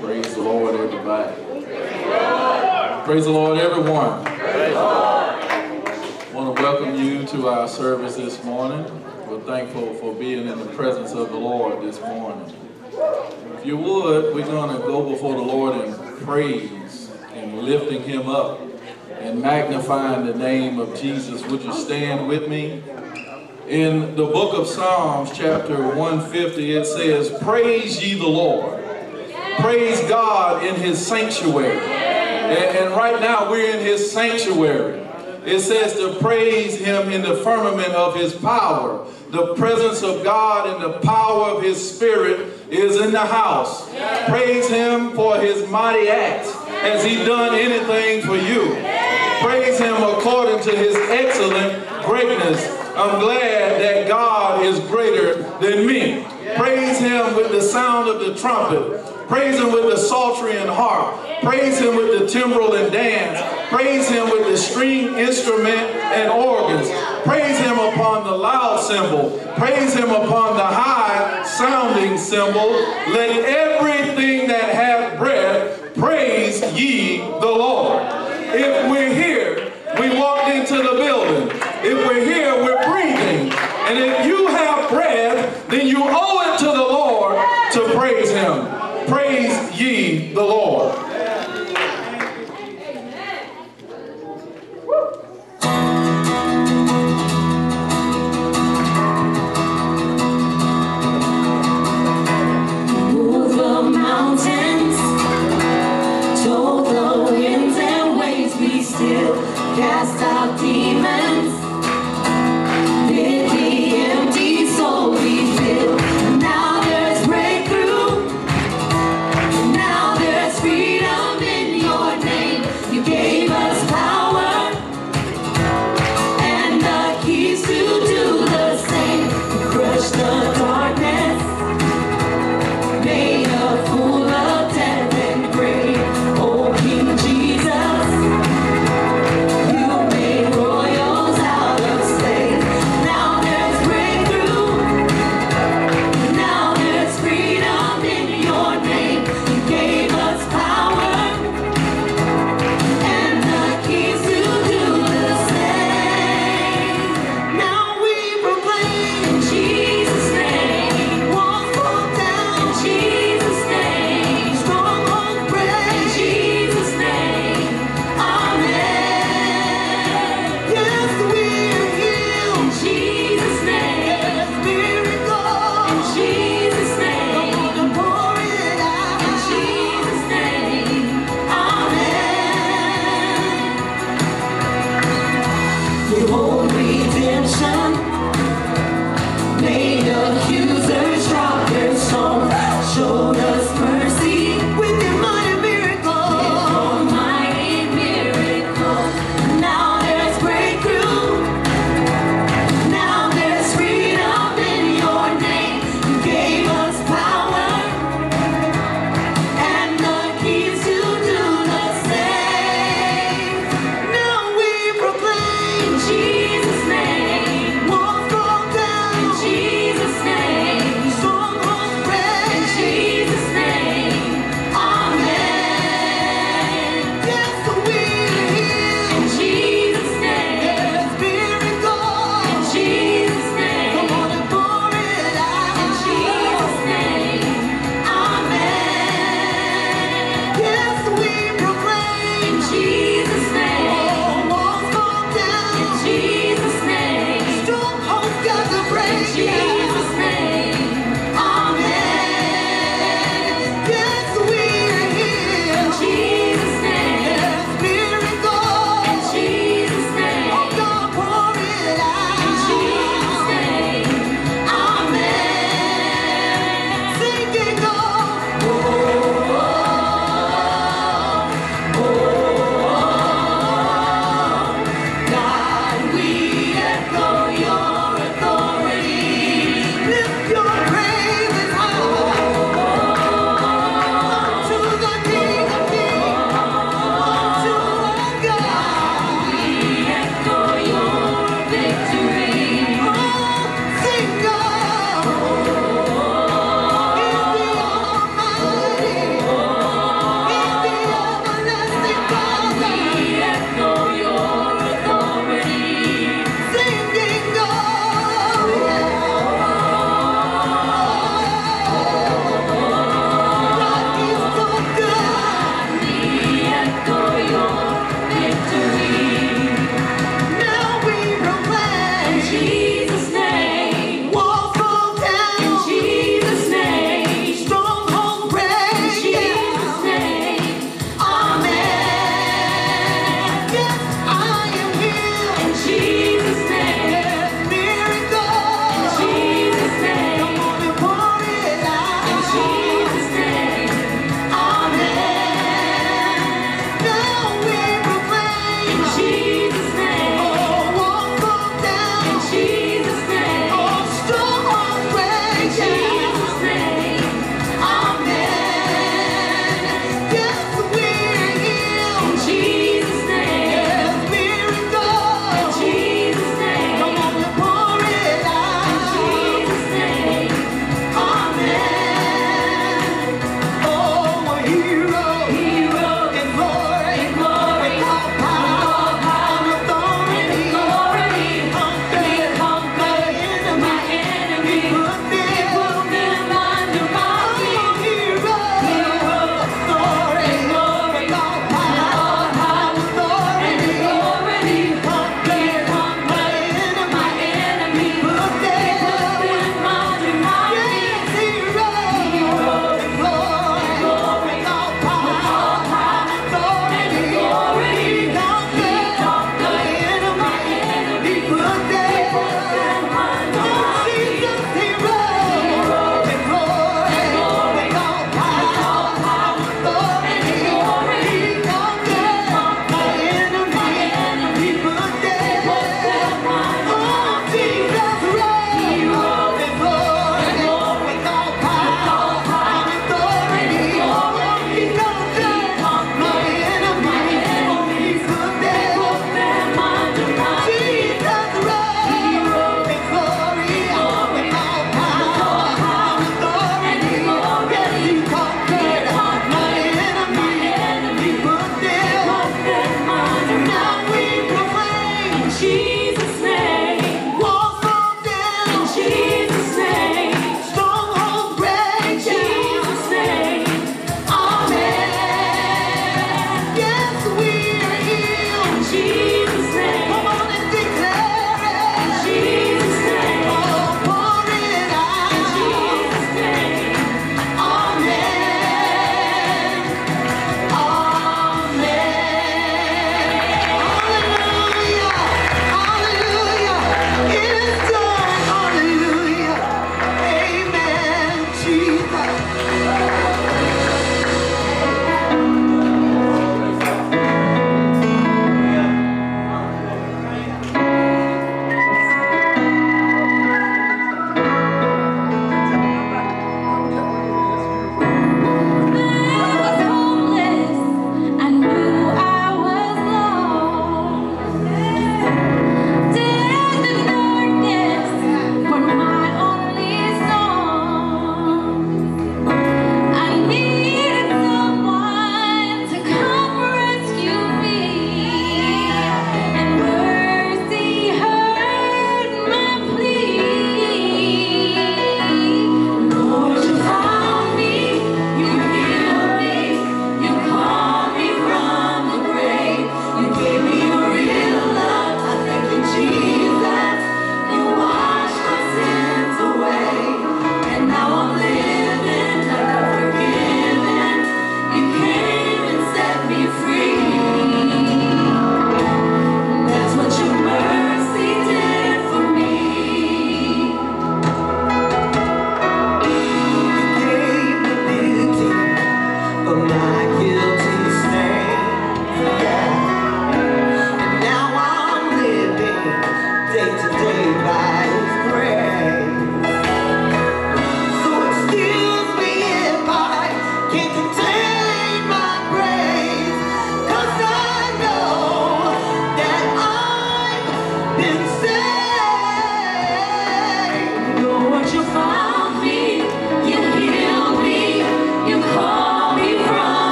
Praise the Lord, everybody. Praise the Lord, everyone. I want to welcome you to our service this morning. We're thankful for being in the presence of the Lord this morning. If you would, we're going to go before the Lord in praise and lifting Him up and magnifying the name of Jesus. Would you stand with me? In the book of Psalms, chapter 150, it says, Praise ye the Lord. Praise God in his sanctuary. And, and right now we're in his sanctuary. It says to praise him in the firmament of his power. The presence of God and the power of his spirit is in the house. Praise him for his mighty acts. Has he done anything for you? Praise him according to his excellent greatness. I'm glad that God is greater than me. Praise him with the sound of the trumpet. Praise him with the psaltery and harp. Praise him with the timbrel and dance. Praise him with the string instrument and organs. Praise him upon the loud cymbal. Praise him upon the high sounding cymbal. Let everything that hath breath praise ye the Lord. If we're here, we walked into the building. If we're here, we're. And if you have breath, then you owe it to the Lord to praise him. Praise ye the Lord. Move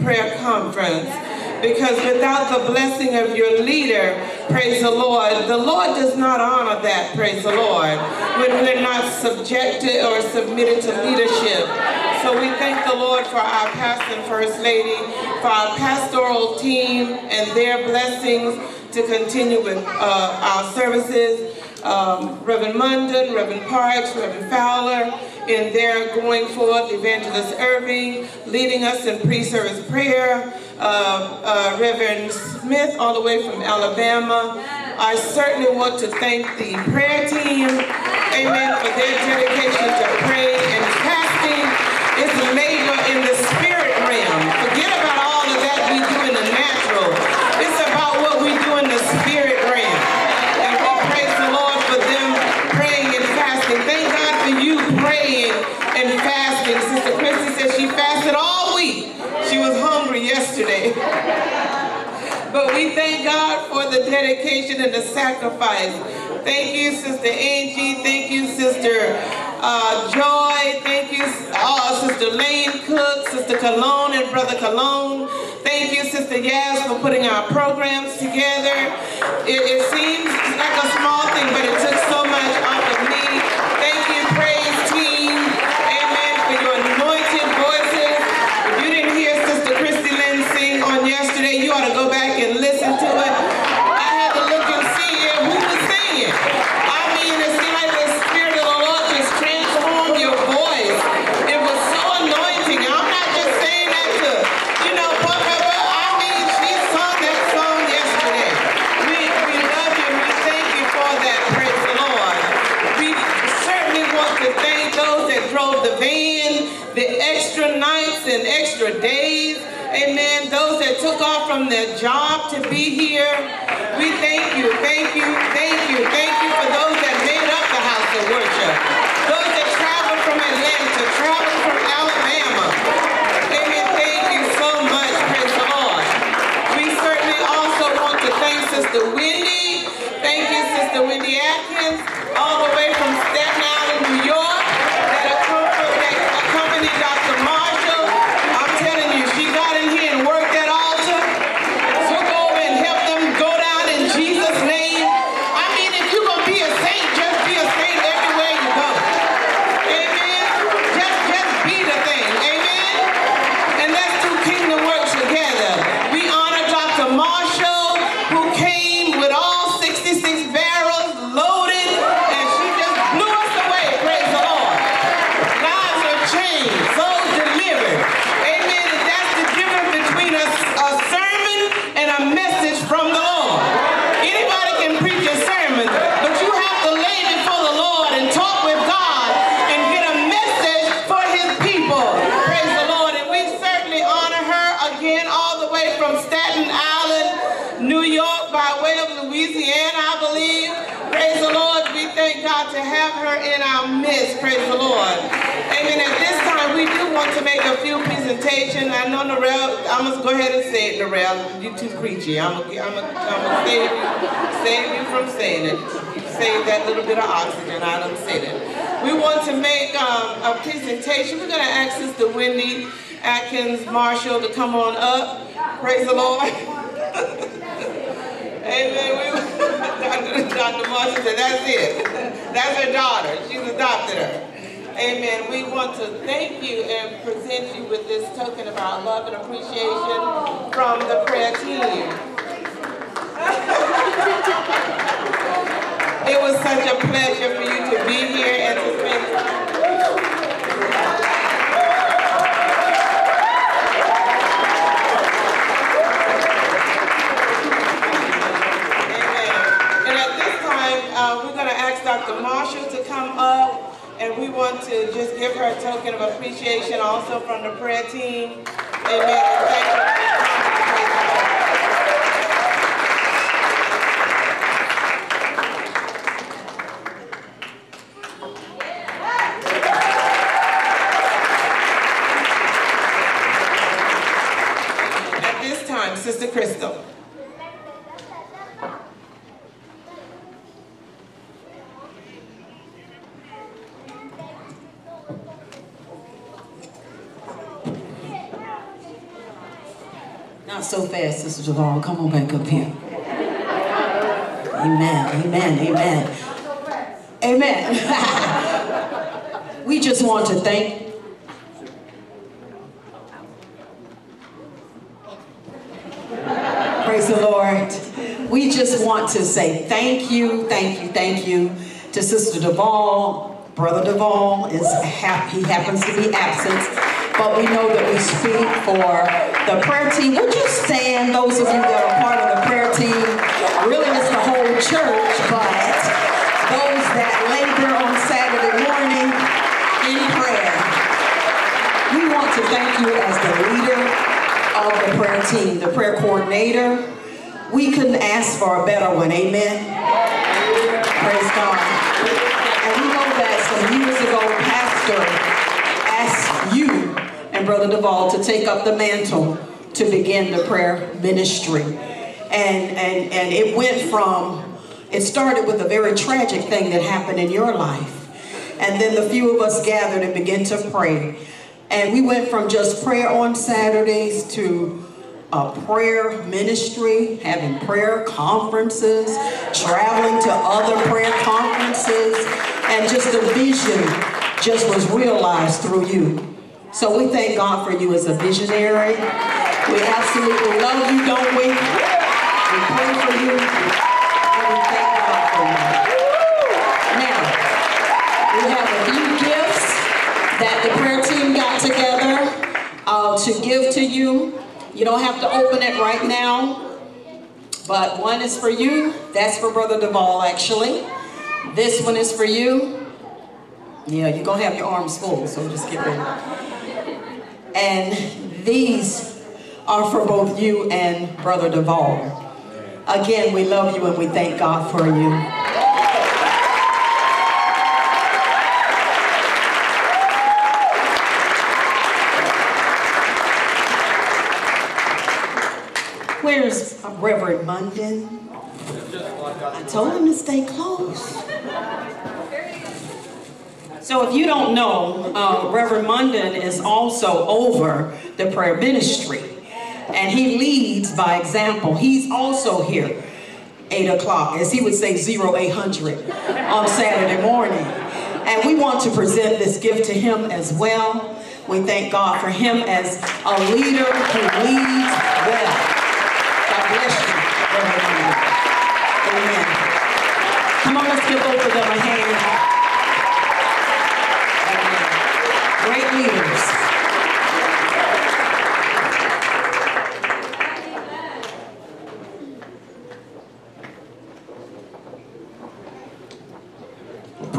prayer conference. Because without the blessing of your leader, praise the Lord, the Lord does not honor that, praise the Lord, when we're not subjected or submitted to leadership. So we thank the Lord for our pastor and first lady, for our pastoral team and their blessings to continue with uh, our services. Um, Reverend Munden, Reverend Parks, Reverend Fowler, in there going forth, Evangelist Irving, leading us in pre-service prayer, uh, uh, Reverend Smith, all the way from Alabama. I certainly want to thank the prayer team, amen, for their dedication to prayer. the dedication and the sacrifice. Thank you, Sister Angie. Thank you, Sister uh, Joy. Thank you, uh, Sister Lane Cook, Sister Cologne and Brother Cologne. Thank you, Sister Yaz, for putting our programs together. It, it seems like a small thing, but it took so much off of from their job to be here. We thank you, thank you, thank you, thank you for those way from Staten Island, New York, by way of Louisiana, I believe. Praise the Lord. We thank God to have her in our midst. Praise the Lord. Amen. At this time, we do want to make a few presentations. I know Narelle, I'm going to go ahead and say it, Narelle. You're too preachy. I'm gonna save, you, save you from saying it. Save that little bit of oxygen. I don't say that. We want to make um, a presentation. We're going to ask Sister Wendy Atkins, Marshall to come on up. Praise the Lord. Amen. Dr. Marshall said, that's it. That's her daughter. She's adopted her. Amen. We want to thank you and present you with this token of our love and appreciation from the prayer team. it was such a pleasure for you to be here and to spend uh, we're going to ask Dr. Marshall to come up, and we want to just give her a token of appreciation also from the prayer team. Amen. And thank you for your time. At this time, Sister Crystal. Not so fast, Sister Javon. Come on back up here. Amen, amen, amen. Amen. we just want to thank Praise the Lord. We just want to say thank you, thank you, thank you to Sister Duvall. Brother Duvall is hap- he happens to be absent, but we know that we speak for the prayer team. Would you stand, those of you that are part of the prayer team? Really, it's the whole church, but those that labor on Saturday morning in prayer. We want to thank you as the leader of the prayer team, the prayer coordinator. We couldn't ask for a better one, amen? Praise God. And we know that some years ago, Pastor asked you and Brother Duvall to take up the mantle to begin the prayer ministry. And, and, and it went from, it started with a very tragic thing that happened in your life. And then the few of us gathered and began to pray. And we went from just prayer on Saturdays to a prayer ministry, having prayer conferences, traveling to other prayer conferences, and just the vision just was realized through you. So we thank God for you as a visionary. We absolutely love you, don't we? We pray for you, and we thank God for you. Now, we have a few gifts that the prayer team got together uh, to give to you. You don't have to open it right now, but one is for you. That's for Brother Duvall, actually. This one is for you. Yeah, you're going to have your arms full, so just get ready. And these are for both you and Brother Duvall. Again, we love you and we thank God for you. Where's Reverend Munden? I told him to stay close. So if you don't know, uh, Reverend Munden is also over the prayer ministry. And he leads by example. He's also here, 8 o'clock, as he would say 0800 on Saturday morning. And we want to present this gift to him as well. We thank God for him as a leader who leads well. God bless you, Reverend. Amen. Come on, let's give both of them a hand. Great leaders.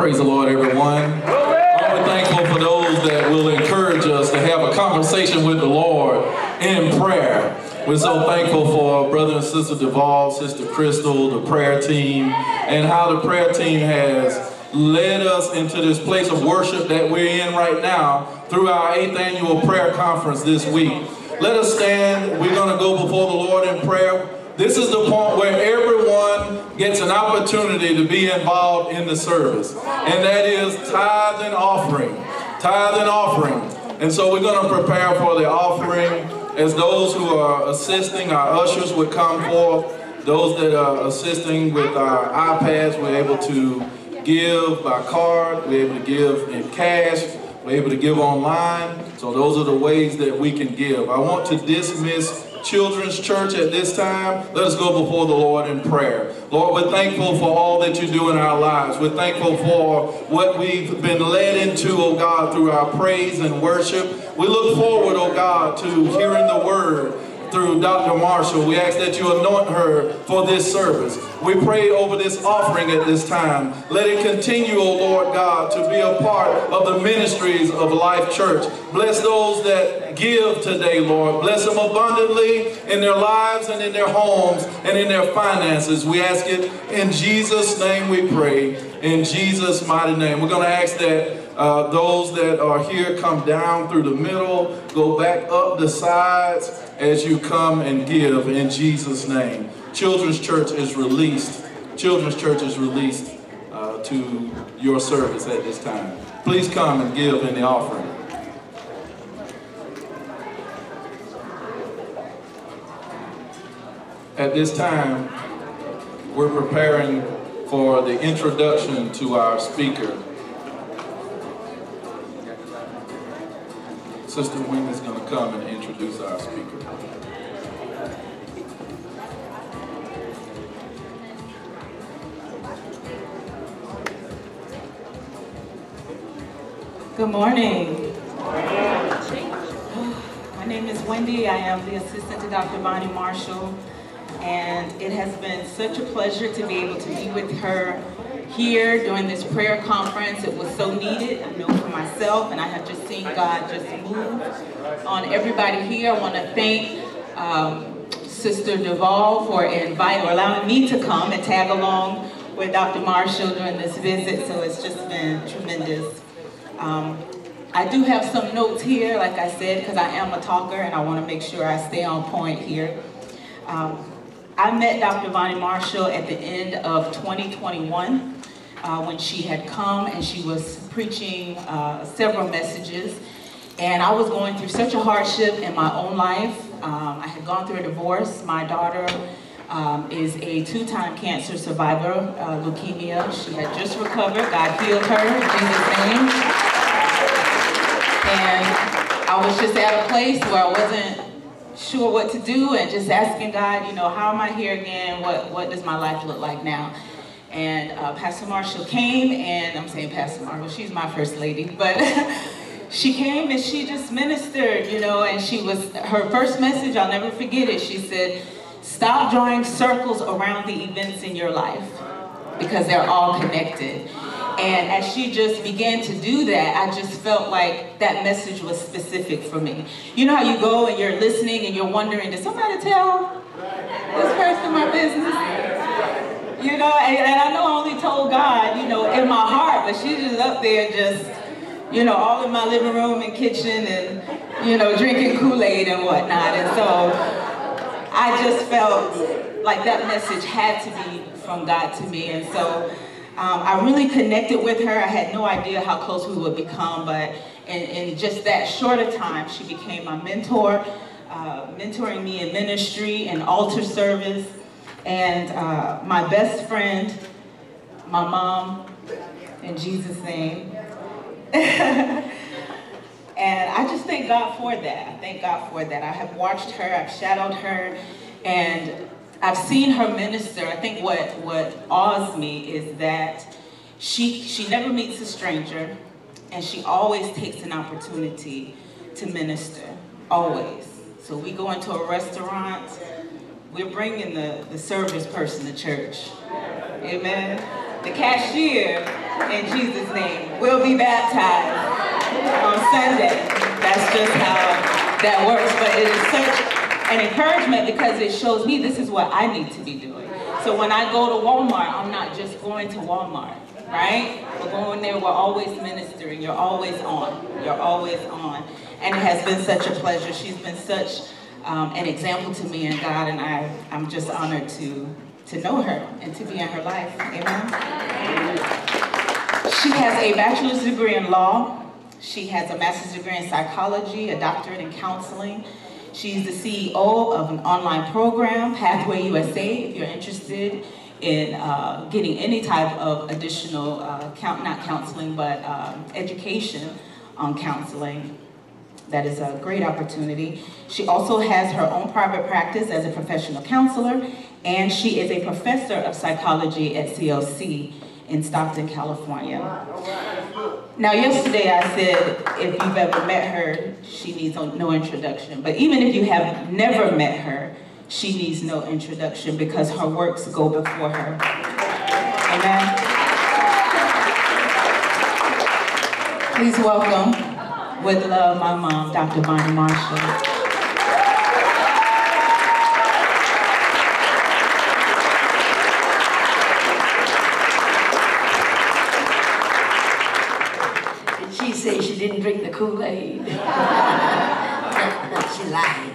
Praise the Lord, everyone. I'm thankful for those that will encourage us to have a conversation with the Lord in prayer. We're so thankful for Brother and Sister Duvall, Sister Crystal, the prayer team, and how the prayer team has led us into this place of worship that we're in right now through our eighth annual prayer conference this week. Let us stand. We're going to go before the Lord in prayer. This is the point where everyone gets an opportunity to be involved in the service, and that is tithe and offering. Tithe and offering. And so we're going to prepare for the offering as those who are assisting, our ushers would come forth Those that are assisting with our iPads, we're able to give by card, we're able to give in cash, we're able to give online. So those are the ways that we can give. I want to dismiss Children's Church at this time. Let us go before the Lord in prayer. Lord, we're thankful for all that you do in our lives. We're thankful for what we've been led into, oh God, through our praise and worship. We look forward, oh God, to hearing the word through Dr. Marshall. We ask that you anoint her for this service. We pray over this offering at this time. Let it continue, O Lord God, to be a part of the ministries of Life Church. Bless those that give today, Lord. Bless them abundantly in their lives and in their homes and in their finances. We ask it in Jesus' name we pray. In Jesus' mighty name. We're going to ask that uh, those that are here come down through the middle, go back up the sides as you come and give in Jesus' name. Children's Church is released. Children's Church is released uh, to your service at this time. Please come and give in the offering. At this time, we're preparing for the introduction to our speaker. Sister Wing is going to come and introduce our speaker. Good morning. My name is Wendy. I am the assistant to Dr. Bonnie Marshall. And it has been such a pleasure to be able to be with her here during this prayer conference. It was so needed, I know for myself, and I have just seen God just move on everybody here. I want to thank um, Sister Duvall for inviting or allowing me to come and tag along with Dr. Marshall during this visit. So it's just been tremendous. Um, I do have some notes here, like I said, because I am a talker and I want to make sure I stay on point here. Um, I met Dr. Bonnie Marshall at the end of 2021 uh, when she had come and she was preaching uh, several messages. And I was going through such a hardship in my own life. Um, I had gone through a divorce. My daughter um, is a two-time cancer survivor, uh, leukemia. She had just recovered. God healed her in Jesus' name. And I was just at a place where I wasn't sure what to do and just asking God, you know, how am I here again? What, what does my life look like now? And uh, Pastor Marshall came, and I'm saying Pastor Marshall, she's my first lady, but she came and she just ministered, you know, and she was, her first message, I'll never forget it. She said, stop drawing circles around the events in your life because they're all connected. And as she just began to do that, I just felt like that message was specific for me. You know how you go and you're listening and you're wondering, did somebody tell this person my business? You know, and, and I know I only told God, you know, in my heart, but she's just up there just, you know, all in my living room and kitchen and, you know, drinking Kool-Aid and whatnot. And so I just felt like that message had to be from God to me. And so um, I really connected with her. I had no idea how close we would become, but in, in just that short a time, she became my mentor, uh, mentoring me in ministry and altar service, and uh, my best friend, my mom, in Jesus' name. and I just thank God for that. I thank God for that. I have watched her, I've shadowed her, and I've seen her minister. I think what, what awes me is that she, she never meets a stranger and she always takes an opportunity to minister, always. So we go into a restaurant, we're bringing the, the service person to church. Amen. The cashier, in Jesus' name, will be baptized on Sunday. That's just how that works. But it is such an encouragement because it shows me this is what I need to be doing. So when I go to Walmart, I'm not just going to Walmart, right? We're going there, we're always ministering. You're always on. You're always on. And it has been such a pleasure. She's been such um, an example to me and God, and I, I'm just honored to, to know her and to be in her life. Amen. She has a bachelor's degree in law. She has a master's degree in psychology, a doctorate in counseling, She's the CEO of an online program, Pathway USA, if you're interested in uh, getting any type of additional, uh, count, not counseling, but um, education on counseling. That is a great opportunity. She also has her own private practice as a professional counselor, and she is a professor of psychology at CLC in Stockton, California. Now, yesterday I said if you've ever met her, she needs no introduction. But even if you have never met her, she needs no introduction because her works go before her. Amen. Please welcome, with love, my mom, Dr. Bonnie Marshall. Did she say she didn't drink the Kool-Aid? she lied.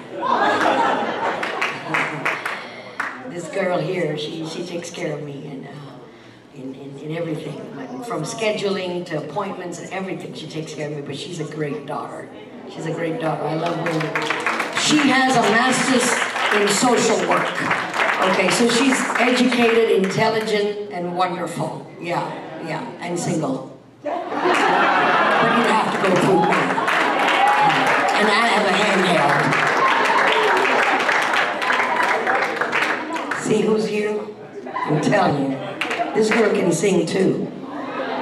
this girl here, she, she takes care of me and uh, in, in, in everything. From scheduling to appointments and everything, she takes care of me, but she's a great daughter. She's a great daughter. I love her. She has a master's in social work. Okay, so she's educated, intelligent, and wonderful. Yeah, yeah, and single. But you have to go through. And I have a handheld. See who's here? I'm telling you, this girl can sing too.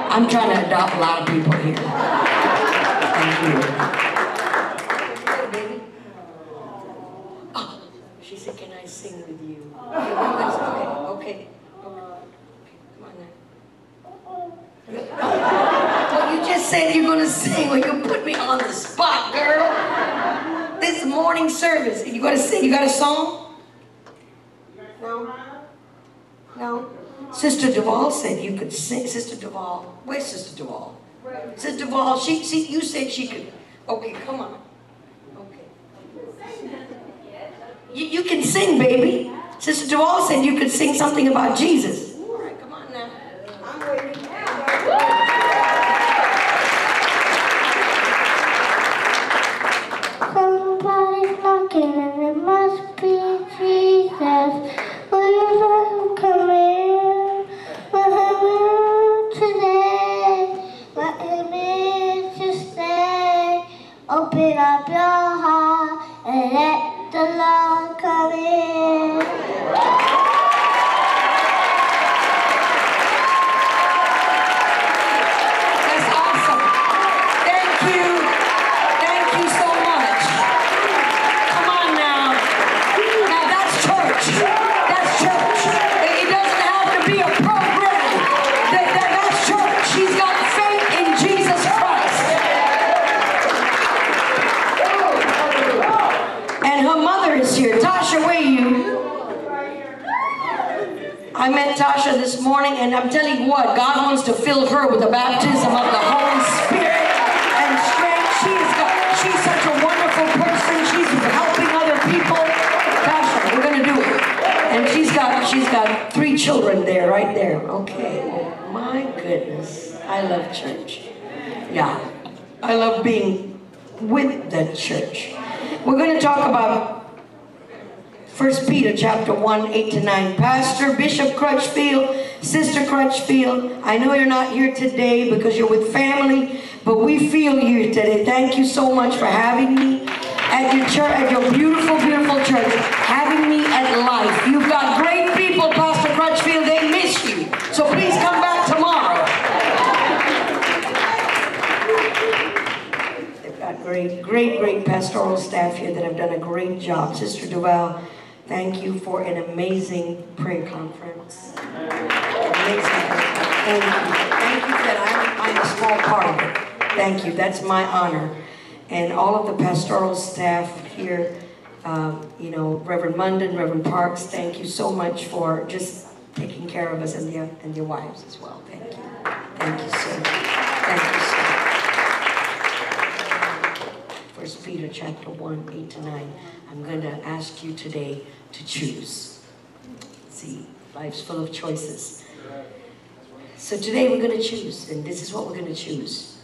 I'm trying to adopt a lot of people here. Thank you. Hey, baby. Oh, she said, can I sing with you? Okay, okay, okay. Come on now. Well, you just said you're gonna sing. You put me on the spot, girl. This morning service. You gotta sing? You got a song? No. No. Sister Duvall said you could sing. Sister Duvall. Where's Sister Duvall? Sister Duvall. She, she. You said she could. Okay, come on. Okay. You, you can sing, baby. Sister Duvall said you could sing something about Jesus. All right, come on now. I'm waiting. Somebody's and it must be Jesus. Will him come in? Let him in today. Let him in to stay. Open up your heart and let the Lord come in. That's awesome. Thank you. Thank you so much. Come on now. Now that's church. That's church. It it doesn't have to be a program. That, that, that's church. She's got faith in Jesus Christ. And her mother is here. Tasha, where are you? I met Tasha this morning, and I'm telling you what, God wants to fill her with the baptism of the Holy Spirit and strength. She's got, she's such a wonderful person. She's helping other people. Tasha, we're gonna do it. And she's got, she's got three children there, right there. Okay. My goodness, I love church. Yeah, I love being with the church. We're gonna talk about First Peter chapter 1, 8 to 9. Pastor Bishop Crutchfield, Sister Crutchfield, I know you're not here today because you're with family, but we feel you today. Thank you so much for having me at your church, at your beautiful, beautiful church, having me at life. You've got great people, Pastor Crutchfield, they miss you. So please come back tomorrow. They've got great, great, great pastoral staff here that have done a great job. Sister Duvall, thank you for an amazing prayer conference. Amazing. Thank you. Thank you that I'm, I'm a small part of it. Thank you. That's my honor. And all of the pastoral staff here, um, you know, Reverend Munden, Reverend Parks, thank you so much for just taking care of us and their, and their wives as well. Thank you. Thank you, so much. Thank you, sir. First Peter chapter 1, 8 to 9. I'm going to ask you today to choose. See, life's full of choices. So today we're going to choose, and this is what we're going to choose.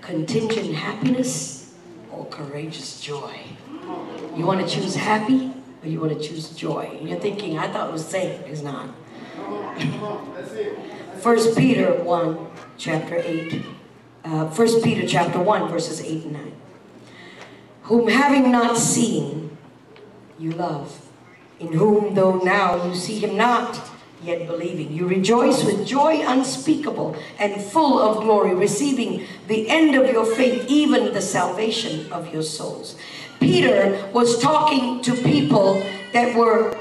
Contingent happiness or courageous joy. You want to choose happy or you want to choose joy? And you're thinking, I thought it was same. It's not. First Peter 1, chapter 8. Uh, First Peter chapter 1, verses 8 and 9. Whom having not seen, you love. In whom, though now you see him not, yet believing, you rejoice with joy unspeakable and full of glory, receiving the end of your faith, even the salvation of your souls. Peter was talking to people that were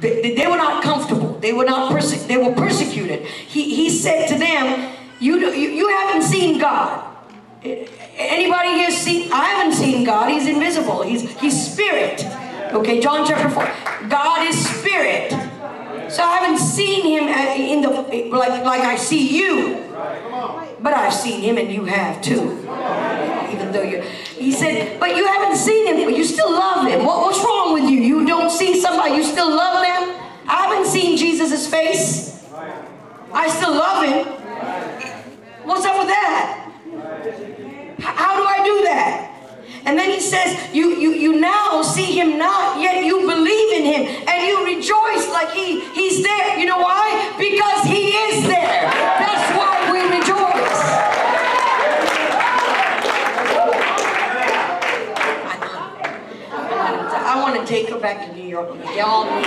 they, they were not comfortable. They were not they were persecuted. He, he said to them, you, you, you haven't seen God. Anybody here seen? I haven't seen God. He's invisible. He's, he's spirit. Okay, John chapter 4. God is spirit. So I haven't seen him uh, in the like like I see you. But I've seen him and you have too. Even though you he said, but you haven't seen him, but you still love him. What, what's wrong with you? You don't see somebody, you still love them? I haven't seen Jesus' face. I still love him. What's up with that? How do I do that? And then he says, you, you, you now see him not, yet you believe in him, and you rejoice like he, he's there. You know why? Because he is there. That's why we rejoice. I want to take her back to New York. They all need,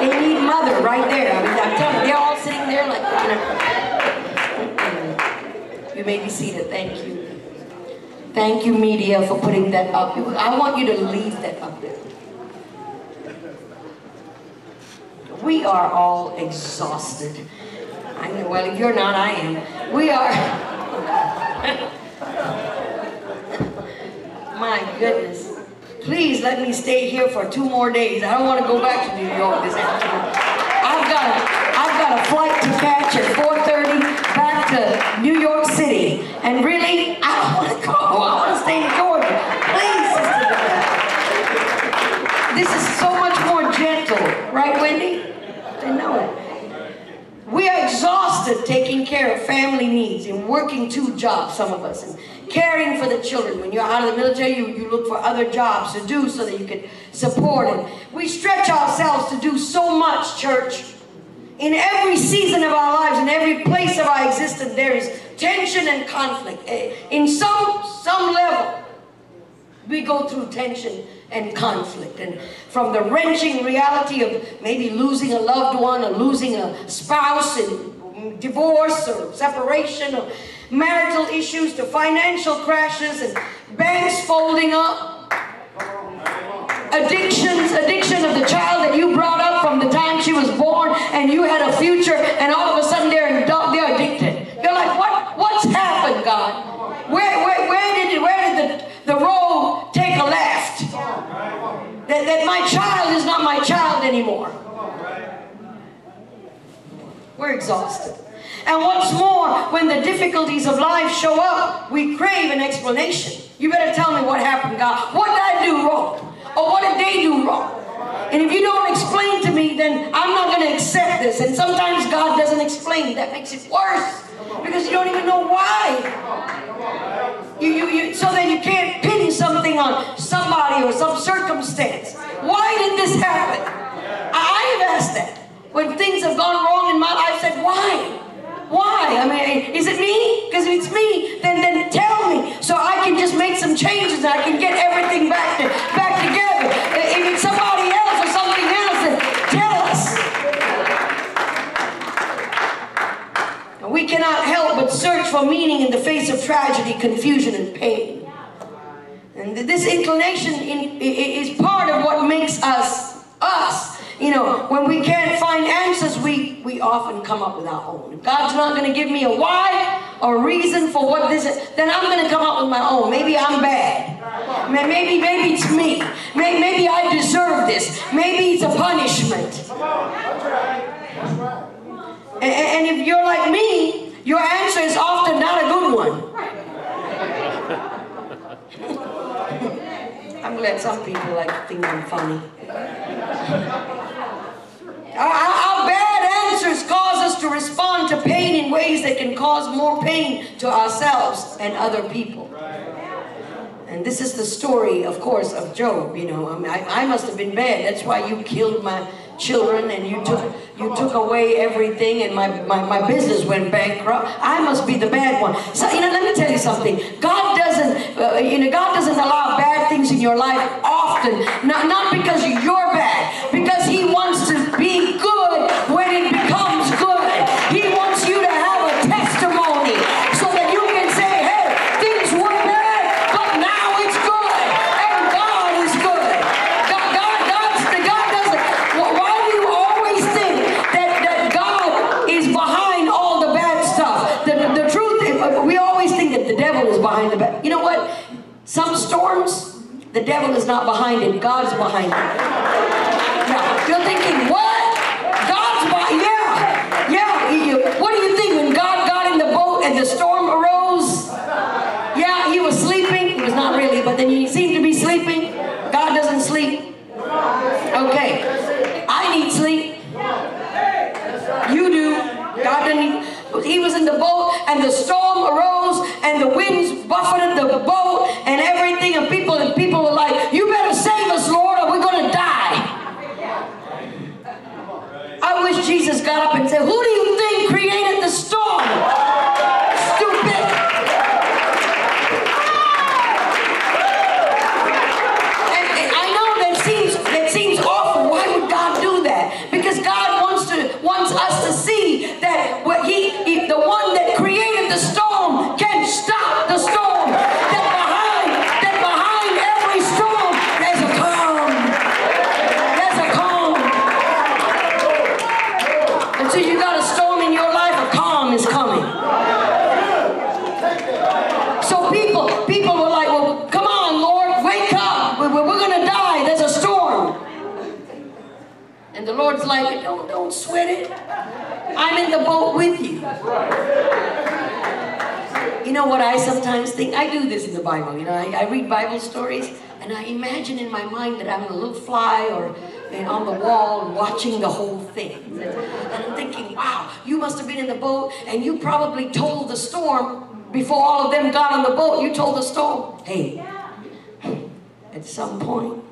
they need mother right there. I mean, I'm telling you, they're all sitting there like, you know. You may be seated. Thank you. Thank you, media, for putting that up. I want you to leave that up there. We are all exhausted. I know, well, if you're not, I am. We are. My goodness. Please let me stay here for two more days. I don't want to go back to New York this afternoon. I've got a, I've got a flight to catch at 4.30 back to New York City. And really, I don't want to go. I want to stay in Georgia. Please. This is so much more gentle. Right, Wendy? I know. it. We are exhausted taking care of family needs and working two jobs, some of us, and caring for the children. When you're out of the military, you, you look for other jobs to do so that you can support. And we stretch ourselves to do so much, church. In every season of our lives, in every place of our existence, there is tension and conflict. Eh, In some, some level, we go through tension and conflict. And from the wrenching reality of maybe losing a loved one or losing a spouse and divorce or separation or marital issues to financial crashes and banks folding up. Addictions, addiction of the child that you brought up from the time she was born and you had a future and all of a sudden they're, they're addicted. You're like, what, what's happened, God? Where, where, where did, it, where did the, the road take a left? That, that my child is not my child anymore. We're exhausted. And what's more, when the difficulties of life show up, we crave an explanation. You better tell me what happened, God. What did I do wrong? Or what did they do wrong? And if you don't explain to me, then I'm not going to accept this. And sometimes God doesn't explain. That makes it worse. Because you don't even know why. You, you, you, so that you can't pin something on somebody or some circumstance. Why did this happen? I, I've asked that. When things have gone wrong in my life, I said, why? Why? I mean, is it me? Because if it's me, then then tell me so I can just make some changes and I can get everything back to, back together. Uh, if it's somebody else or something else, then tell us. We cannot help but search for meaning in the face of tragedy, confusion, and pain. And this inclination in, is part of what makes us us. You know, when we can't find answers, we, we often come up with our own. If God's not going to give me a why or reason for what this is, then I'm going to come up with my own. Maybe I'm bad. Maybe, maybe it's me. Maybe, maybe I deserve this. Maybe it's a punishment. And, and if you're like me, your answer is often not a good one. I'm glad some people like think I'm funny. Our, our bad answers cause us to respond to pain in ways that can cause more pain to ourselves and other people. And this is the story, of course, of Job. You know, I, mean, I, I must have been bad. That's why you killed my children and you took you took away everything and my, my, my business went bankrupt. I must be the bad one. So you know, let me tell you something. God doesn't uh, you know God doesn't allow bad things in your life often. Not not because you're bad, because He wants storms, the devil is not behind it, God's behind it. Yeah, you're thinking, what? God's behind, yeah, yeah. you- you- What do you think when God got in the boat and the storm arose? Yeah, he was sleeping. He was not really, but then he seemed to be sleeping. God doesn't sleep. Okay. I need sleep. You do. God didn't. He was in the boat and the storm arose and the winds buffeted the boat and everything and people and people were like, you better save us, Lord, or we're gonna die. I wish Jesus got up and said, who do you Lord's like, don't, don't sweat it. I'm in the boat with you. You know what I sometimes think? I do this in the Bible. You know, I, I read Bible stories and I imagine in my mind that I'm a little fly or on the wall watching the whole thing. And I'm thinking, wow, you must have been in the boat and you probably told the storm before all of them got on the boat. You told the storm, hey, at some point,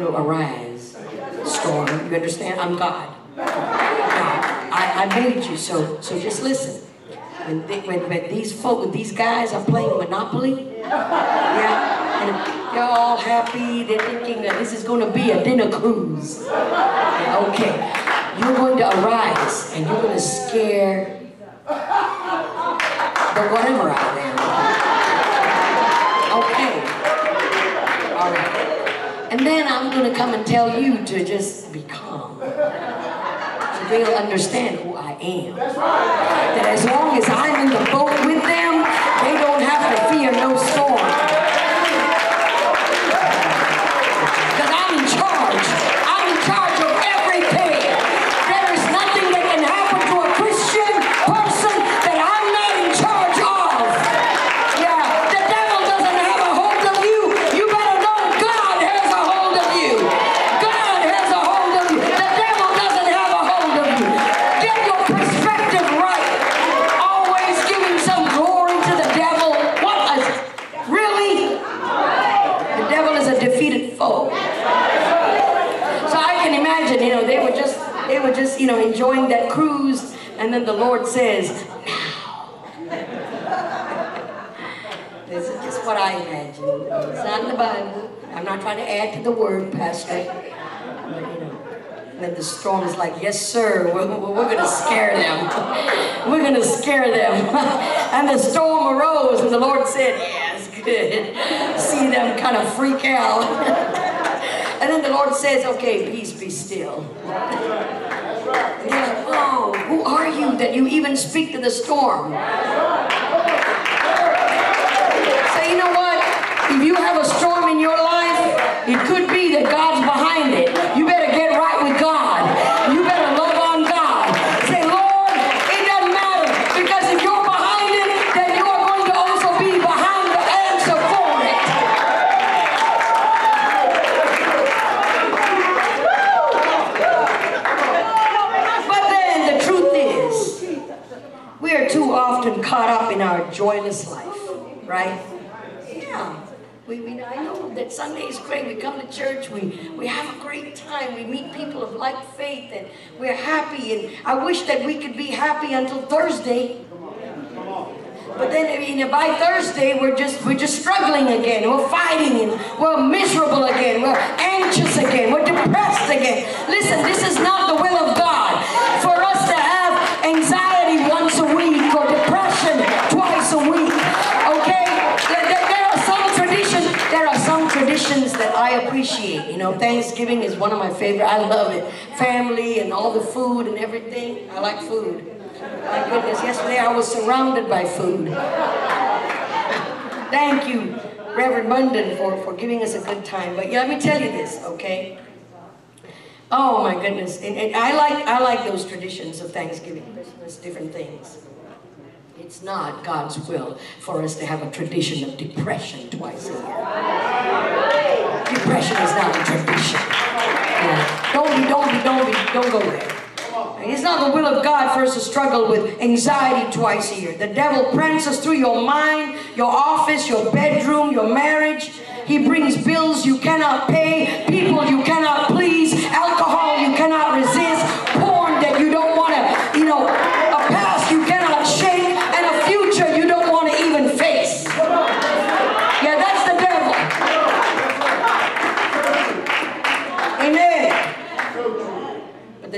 to arise, storm. You understand? I'm God. Now, I, I made you, so so just listen. When, they, when, when these folk, these guys are playing Monopoly, yeah, and they're all happy, they're thinking that this is going to be a dinner cruise. Okay, you're going to arise and you're going to scare the whatever out there. Okay. And then I'm going to come and tell you to just be calm. So they'll understand who I am. That as long as I'm in the boat with them, they don't have to fear no storm. Because I'm in charge. I'm in charge of everything. There is nothing that can happen to a Christian person that I'm not in charge of. Yeah, the devil doesn't have a hold of you. You better know God has a hold of you. God has a hold of you. The devil doesn't have a hold of you. Get your perspective right. Always giving some glory to the devil. What a really? The devil is a defeated foe. So I can imagine, you know, they were just they were just, you know, enjoying that cruise, and then the Lord says, This is just what I imagine. It's not in the Bible. I'm not trying to add to the word, Pastor. But, you know, then the storm is like, yes, sir, we're, we're going to scare them. We're going to scare them. and the storm arose, and the Lord said, yes, good. See them kind of freak out. and then the Lord says, okay, peace be still. Like, oh, who are you that you even speak to the storm? So you know what? If you have a storm in your life, it could be that God's behind it. You better get right with God. You better love on God. Say, Lord, it doesn't matter because if you're behind it, then you are going to also be behind the answer for it. But then the truth is, we are too often caught up in our joyless life. Right? Yeah. We, we, I know that Sunday is great. We come to church, we, we have a great time. We meet people of like faith, and we're happy. And I wish that we could be happy until Thursday. But then, by Thursday, we're just we're just struggling again. We're fighting, and we're miserable again. We're anxious again. We're depressed again. Listen, this is not I appreciate. You know, Thanksgiving is one of my favorite. I love it. Family and all the food and everything. I like food. My goodness, yesterday I was surrounded by food. Thank you, Reverend Munden, for, for giving us a good time. But yeah, let me tell you this, okay? Oh my goodness, and, and I like I like those traditions of Thanksgiving, Christmas, different things. It's not God's will for us to have a tradition of depression twice a year. Depression is not a tradition. Yeah. Don't be, don't be, don't be, don't go there. It's not the will of God for us to struggle with anxiety twice a year. The devil prances through your mind, your office, your bedroom, your marriage. He brings bills you cannot pay, people you cannot please, alcohol you cannot resist,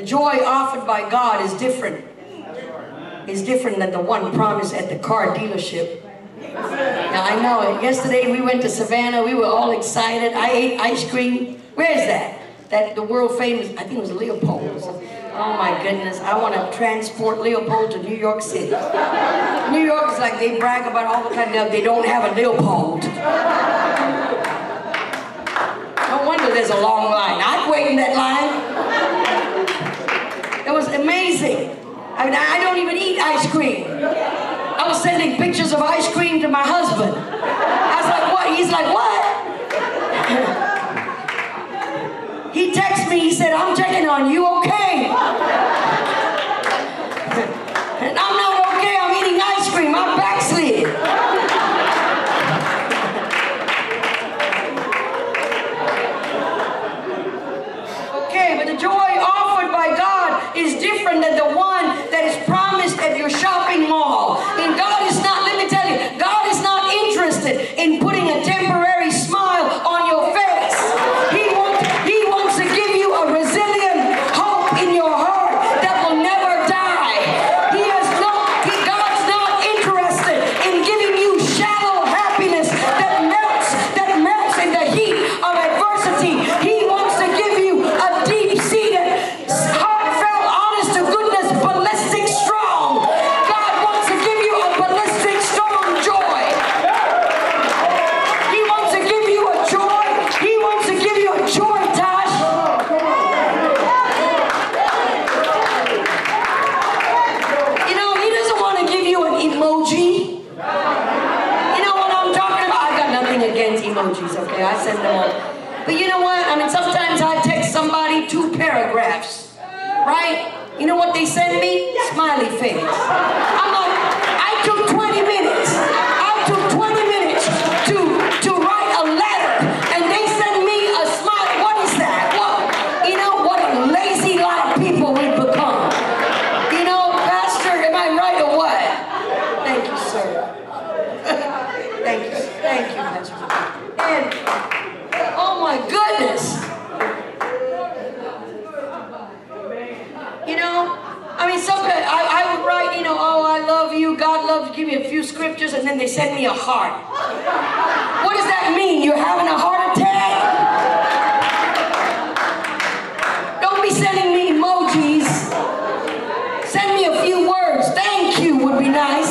the joy offered by God is different. Is different than the one promised at the car dealership. Now I know it. Yesterday we went to Savannah. We were all excited. I ate ice cream. Where is that? That the world famous. I think it was Leopold. Oh my goodness! I want to transport Leopold to New York City. New York is like they brag about all the time. They don't have a Leopold. No wonder there's a long line. I'd wait in that line. Amazing. I mean, I don't even eat ice cream. I was sending pictures of ice cream to my husband. I was like, what? He's like, what? he texted me, he said, I'm checking on you, okay? Is different than the one that is promised at your shopping mall. Smiley face. I'm like, I took 20 minutes. I took 20 minutes to, to write a letter, and they send me a smile. What is that? What? You know, what a lazy lot of people we've become. You know, Pastor, am I right or what? Thank you, sir. Thank you. Thank you, Pastor. And, oh my goodness. You know, I mean, sometimes I, I would write, you know, oh, I love you, God loves you, give me a few scriptures, and then they send me a heart. What does that mean? You're having a heart attack? Don't be sending me emojis. Send me a few words. Thank you would be nice.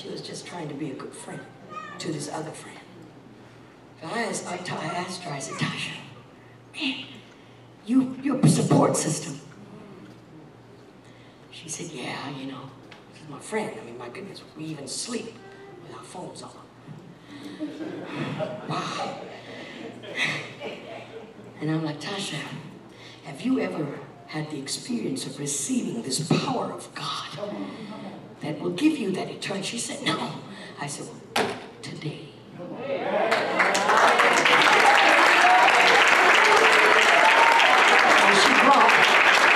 She was just trying to be a good friend to this other friend. I asked, I, I asked her, I said, Tasha, man, you, you're a support system. She said, yeah, you know, she's my friend. I mean, my goodness, we even sleep with our phones on. Wow. And I'm like, Tasha, have you ever had the experience of receiving this power of God that will give you that eternity. She said, no. I said, well, today. And she brought,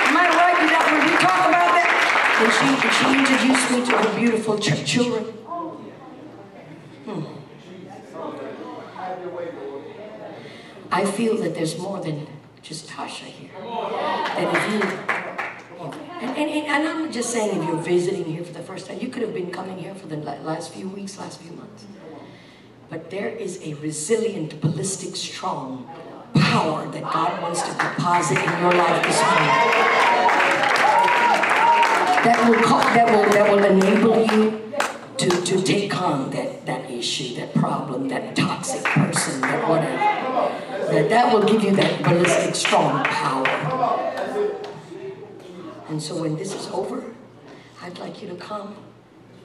am I right? Did, that, did we talk about that? And she, she introduced me to her beautiful ch- children. Hmm. I feel that there's more than just Tasha here. If you, and, and, and, I'm just saying if you're visiting here for the first time, you could have been coming here for the last few weeks, last few months. But there is a resilient, ballistic, strong power that God wants to deposit in your life this morning. That will, co- that will, that will enable you to, to take on that, that issue, that problem, that toxic person, that whatever. That, that will give you that ballistic, strong power. And so when this is over, I'd like you to come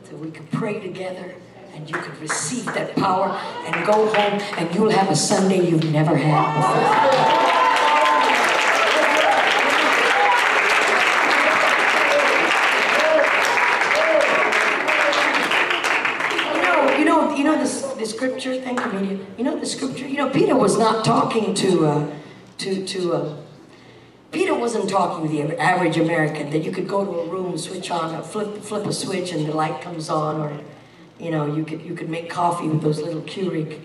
so we could pray together and you could receive that power and go home and you'll have a Sunday you've never had before. You know, you know, you know this the scripture. Thank you, media. You know the scripture. You know, Peter was not talking to, uh, to, to. Uh, Peter wasn't talking to the average American that you could go to a room, switch on, a flip, flip a switch, and the light comes on, or, you know, you could you could make coffee with those little Keurig.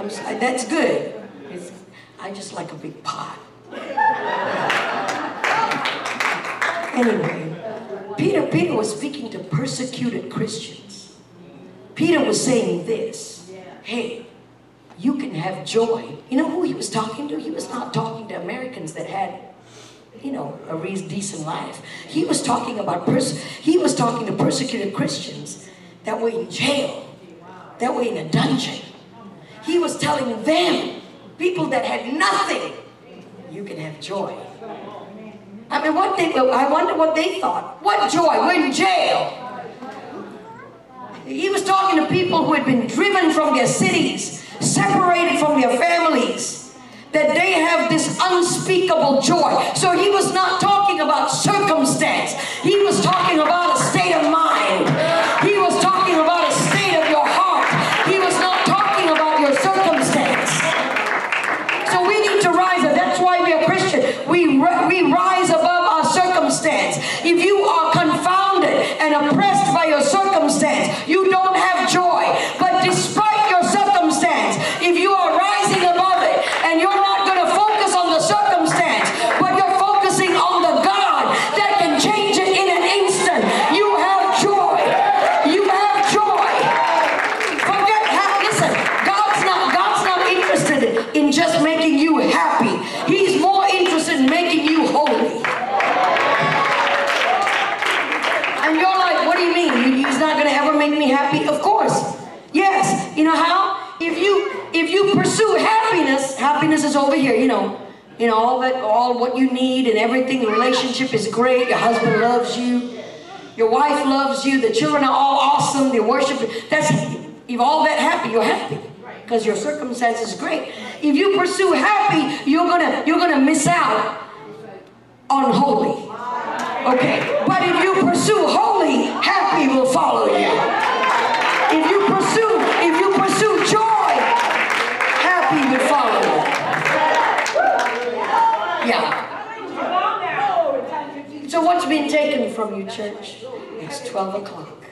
I'm, s- that's good. It's, I just like a big pot. Anyway, Peter, Peter was speaking to persecuted Christians. Peter was saying this, hey, you can have joy. You know who he was talking to? He was not talking to Americans that had, you know, a decent life. He was talking about pers- he was talking to persecuted Christians that were in jail, that were in a dungeon. he was telling them, people that had nothing, you can have joy. I mean, what they, I wonder what they thought. What joy? We're in jail. He was talking to people who had been driven from their cities, separated from their families, that they have this unspeakable joy. So he was not talking about circumstance, he was talking about a state of mind. You don't have you pursue happiness, happiness is over here, you know. You know, all that all what you need and everything, the relationship is great, your husband loves you, your wife loves you, the children are all awesome, they worship you. That's if all that happy, you're happy. Because your circumstance is great. If you pursue happy, you're gonna you're gonna miss out on holy. Okay. But if you pursue holy, happy will follow you. If you pursue, if you pursue joy, happy will follow you. Yeah. So what's been taken from you, church? It's 12 o'clock.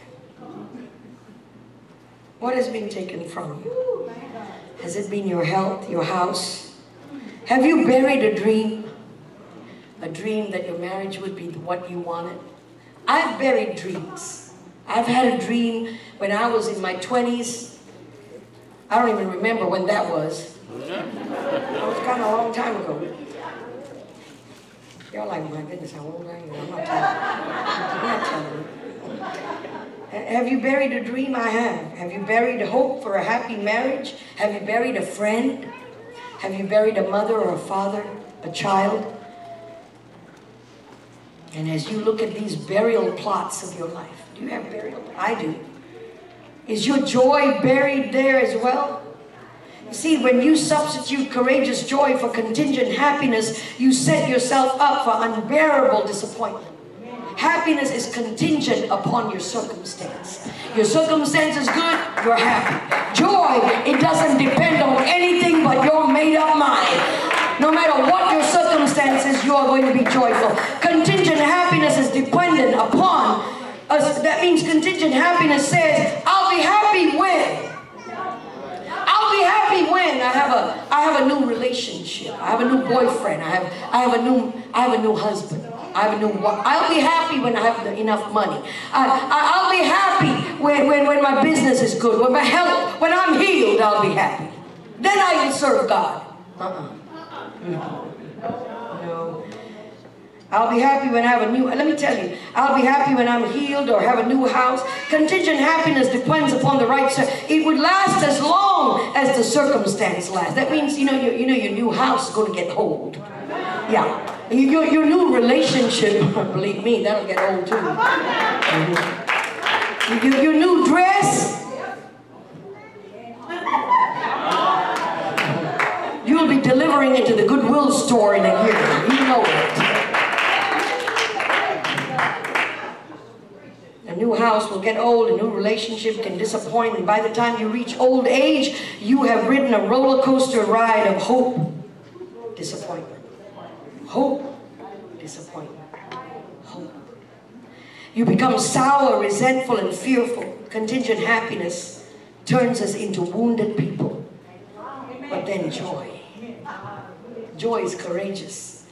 What has been taken from you? Has it been your health, your house? Have you buried a dream? A dream that your marriage would be what you wanted? I've buried dreams. I've had a dream when I was in my 20s. I don't even remember when that was. That was kind of a long time ago. Y'all like, my goodness, how old are you? I'm not telling you. I'm not telling you. Have you buried a dream? I have. Have you buried hope for a happy marriage? Have you buried a friend? Have you buried a mother or a father, a child? And as you look at these burial plots of your life, do you have burial? I do. Is your joy buried there as well? You see, when you substitute courageous joy for contingent happiness, you set yourself up for unbearable disappointment. Happiness is contingent upon your circumstance. Your circumstance is good, you're happy. Joy, it doesn't depend on anything but your made up mind. No matter what your circumstances, you are going to be joyful. Contingent happiness is dependent upon us. That means contingent happiness says, I'll be happy when. Be happy when I have a I have a new relationship. I have a new boyfriend. I have I have a new I have a new husband. I have a new wife. I'll be happy when I have the- enough money. I, I, I'll be happy when, when, when my business is good. When my health, when I'm healed, I'll be happy. Then I will serve God. Uh-uh. No. No. I'll be happy when I have a new, let me tell you, I'll be happy when I'm healed or have a new house. Contingent happiness depends upon the right, it would last as long as the circumstance lasts. That means, you know, your, you know, your new house is going to get old. Yeah. Your, your new relationship, believe me, that'll get old too. Mhm. Your, your new dress, you'll be delivering it to the Goodwill store in a year. You know it. New house will get old, a new relationship can disappoint, and by the time you reach old age, you have ridden a roller coaster ride of hope, disappointment. Hope, disappointment. Hope. You become sour, resentful, and fearful. Contingent happiness turns us into wounded people. But then joy. Joy is courageous.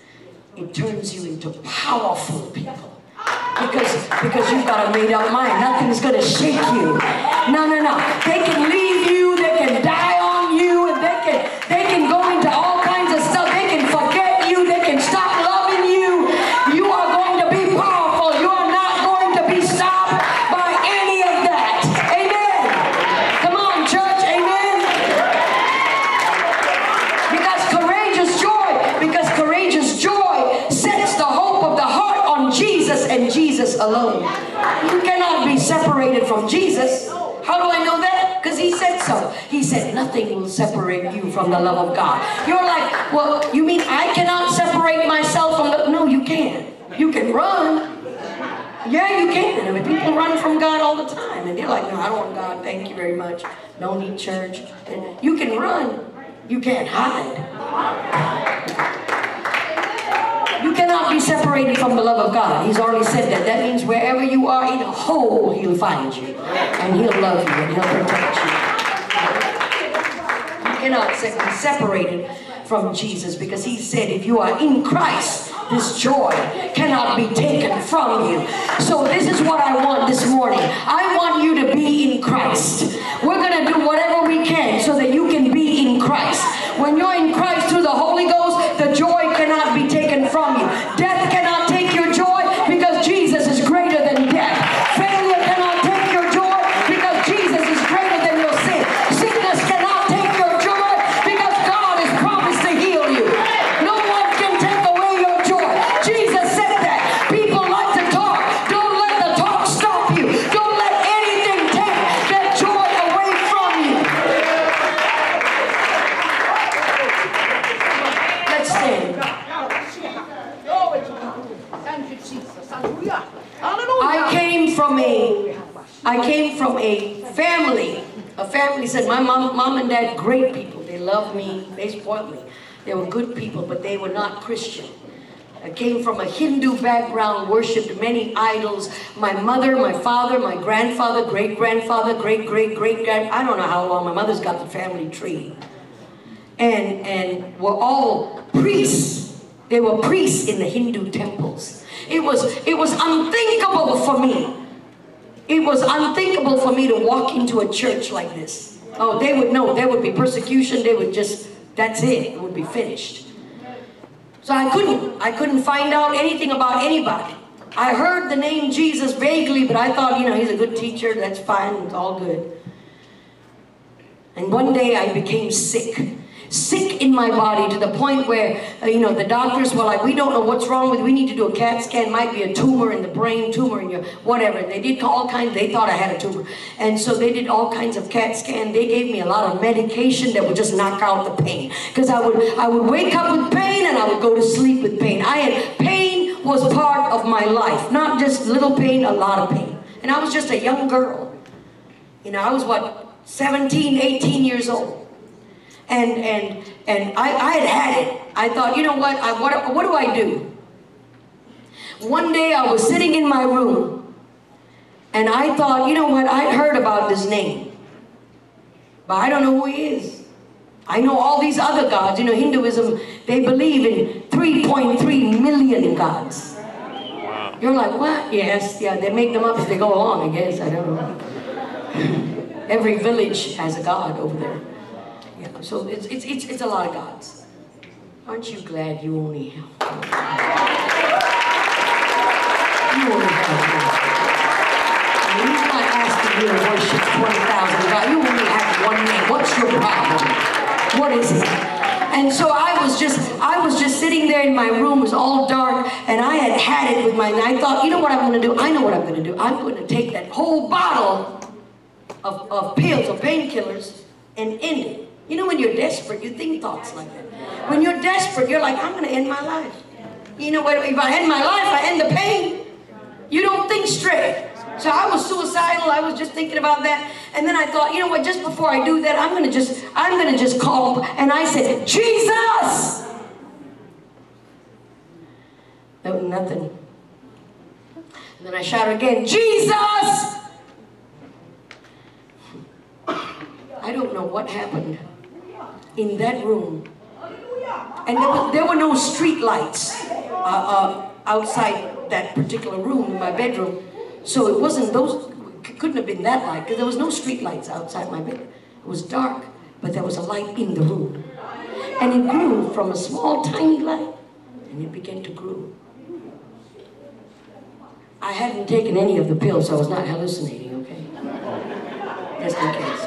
It turns you into powerful people. Because, because you've got a made up mind. Nothing's going to shake you. No, no, no. They can leave you. They can die on you. And they can, they can go into all kinds of stuff. They can forget you. They can stop loving you. You are going to be powerful. You are not going to be stopped by any of that. Amen. Come on, church. Amen. from Jesus. How do I know that? Because he said so. He said, nothing will separate you from the love of God. You're like, well, you mean I cannot separate myself from the... No, you can. You can run. Yeah, you can. I mean, people run from God all the time. And they're like, no, I don't want God. Thank you very much. Don't need church. You can run. You can't hide. You cannot be separated from the love of God. He's already said that. That means wherever you are in a hole, He'll find you. And He'll love you and He'll protect you. Cannot be separated from Jesus because He said, if you are in Christ, this joy cannot be taken from you. So, this is what I want this morning. I want you to be in Christ. We're going to do whatever we can so that you can be in Christ. When you're in Christ I came from a family. A family said my mom, mom and dad, great people. They loved me. They spoiled me. They were good people, but they were not Christian. I came from a Hindu background, worshipped many idols. My mother, my father, my grandfather, great grandfather, great great great grand. I don't know how long. My mother's got the family tree and and were all priests. They were priests in the Hindu temples. It was it was unthinkable for me. It was unthinkable for me to walk into a church like this. Oh, they would know there would be persecution. They would just that's it. It would be finished. So I couldn't I couldn't find out anything about anybody. I heard the name Jesus vaguely, but I thought, you know, he's a good teacher. That's fine. It's all good. And one day I became sick. Sick in my body to the point where, uh, you know, the doctors were like, we don't know what's wrong with you. We need to do a CAT scan. Might be a tumor in the brain, tumor in your, whatever. They did all kinds, they thought I had a tumor. And so they did all kinds of CAT scan. They gave me a lot of medication that would just knock out the pain. Because I would, I would wake up with pain and I would go to sleep with pain. I had, pain was part of my life. Not just little pain, a lot of pain. And I was just a young girl. You know, I was what, 17, 18 years old. And and and I, I had had it. I thought, you know what? I, what? What do I do? One day I was sitting in my room, and I thought, you know what? I'd heard about this name, but I don't know who he is. I know all these other gods. You know, Hinduism, they believe in 3.3 million gods. Wow. You're like, what? Yes, yeah, they make them up as they go along, I guess. I don't know. Every village has a god over there. So it's, it's, it's, it's a lot of gods. Aren't you glad you only have You only have one. He's not asking you to worship 20,000 gods. You only have one name. What's your problem? What is it? And so I was just, I was just sitting there in my room, it was all dark, and I had had it with my, I thought, you know what I'm gonna do? I know what I'm gonna do. I'm gonna take that whole bottle of, of pills, of painkillers, and end it. You know, when you're desperate, you think thoughts like that. When you're desperate, you're like, I'm going to end my life. You know what? If I end my life, I end the pain. You don't think straight. So I was suicidal. I was just thinking about that. And then I thought, you know what? Just before I do that, I'm going to just, I'm going to just call. And I said, Jesus! There was nothing. And then I shouted again, Jesus! I don't know what happened in that room. And there, was, there were no street lights uh, uh, outside that particular room in my bedroom. So it wasn't those, couldn't have been that light because there was no street lights outside my bed. It was dark, but there was a light in the room. And it grew from a small, tiny light, and it began to grow. I hadn't taken any of the pills, so I was not hallucinating, okay? Just in case.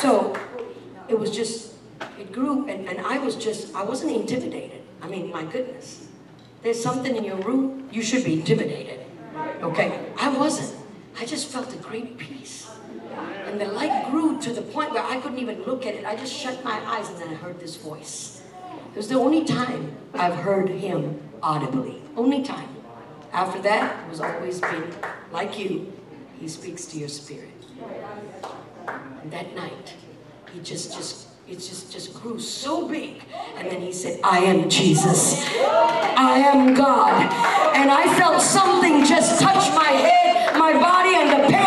So it was just, it grew, and, and I was just, I wasn't intimidated. I mean, my goodness. There's something in your room, you should be intimidated. Okay? I wasn't. I just felt a great peace. And the light grew to the point where I couldn't even look at it. I just shut my eyes and then I heard this voice. It was the only time I've heard him audibly. Only time. After that, it was always been like you. He speaks to your spirit. And that night, he just, just, it just, just grew so big. And then he said, I am Jesus. I am God. And I felt something just touch my head, my body, and the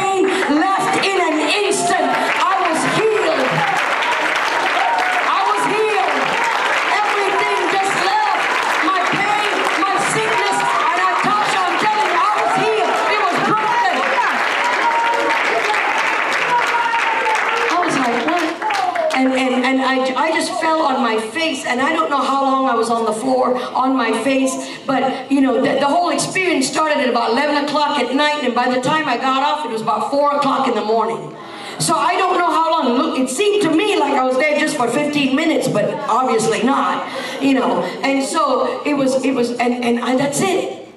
And, I, I just fell on my face, and I don't know how long I was on the floor on my face, but you know, the, the whole experience started at about 11 o'clock at night, and by the time I got off, it was about 4 o'clock in the morning. So I don't know how long. Look, it seemed to me like I was there just for 15 minutes, but obviously not, you know. And so it was, it was, and, and I, that's it.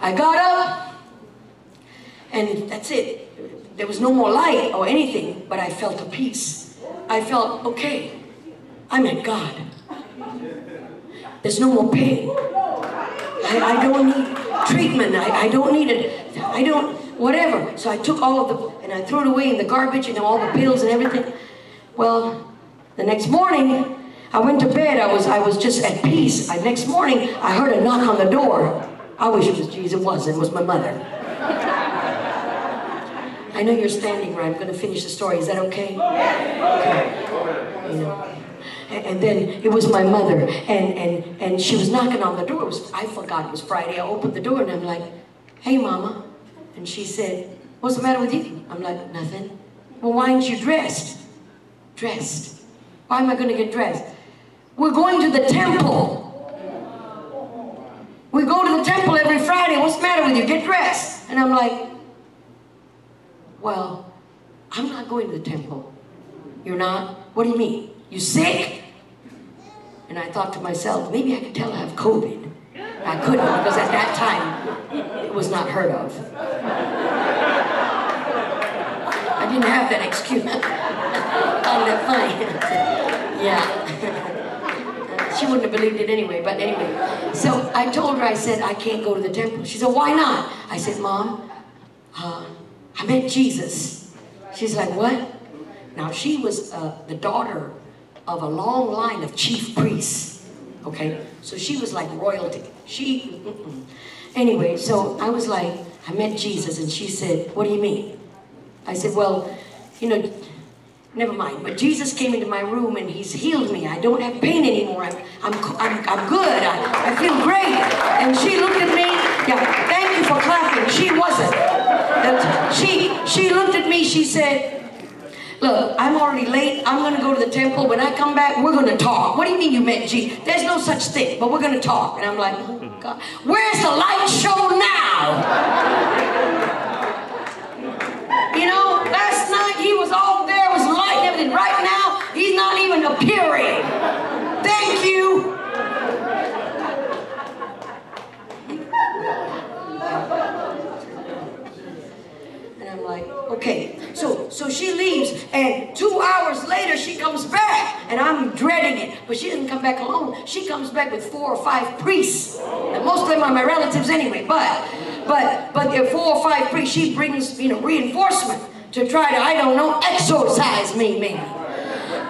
I got up, and that's it. There was no more light or anything, but I felt a peace. I felt, okay, I'm at God. There's no more pain. I, I don't need treatment. I, I don't need it. I don't, whatever. So I took all of the, and I threw it away in the garbage and all the pills and everything. Well, the next morning, I went to bed. I was, I was just at peace. I, next morning, I heard a knock on the door. I wish it was Jesus. It wasn't. It was my mother. I know you're standing right. I'm going to finish the story. Is that okay? Okay. You know. And, and then it was my mother, and, and, and she was knocking on the door. Was, I forgot it was Friday. I opened the door and I'm like, hey, mama. And she said, what's the matter with you? I'm like, nothing. Well, why aren't you dressed? Dressed. Why am I going to get dressed? We're going to the temple. We go to the temple every Friday. What's the matter with you? Get dressed. And I'm like, well, I'm not going to the temple. You're not? What do you mean? You sick? And I thought to myself, maybe I could tell I have COVID. I couldn't because at that time it was not heard of. I didn't have that excuse. Found that funny. yeah. she wouldn't have believed it anyway, but anyway. So I told her, I said, I can't go to the temple. She said, why not? I said, Mom, uh, I met Jesus. She's like, what? Now, she was uh, the daughter of a long line of chief priests. Okay? So she was like royalty. She, mm-mm. anyway, so I was like, I met Jesus, and she said, what do you mean? I said, well, you know, never mind. But Jesus came into my room and he's healed me. I don't have pain anymore. I'm, I'm, I'm, I'm good. I, I feel great. And she looked at me. Yeah, thank you for clapping. She wasn't. That- She, she looked at me. She said, Look, I'm already late. I'm going to go to the temple. When I come back, we're going to talk. What do you mean you met Jesus? There's no such thing, but we're going to talk. And I'm like, oh, God, where's the light show now? You know, last night he was all there, was light and everything. Right now, he's not even appearing. Thank you. And Like, okay. So so she leaves, and two hours later she comes back, and I'm dreading it. But she doesn't come back alone. She comes back with four or five priests. And most of them are my relatives anyway. But but but there are four or five priests. She brings you know reinforcement to try to I don't know exorcise me maybe.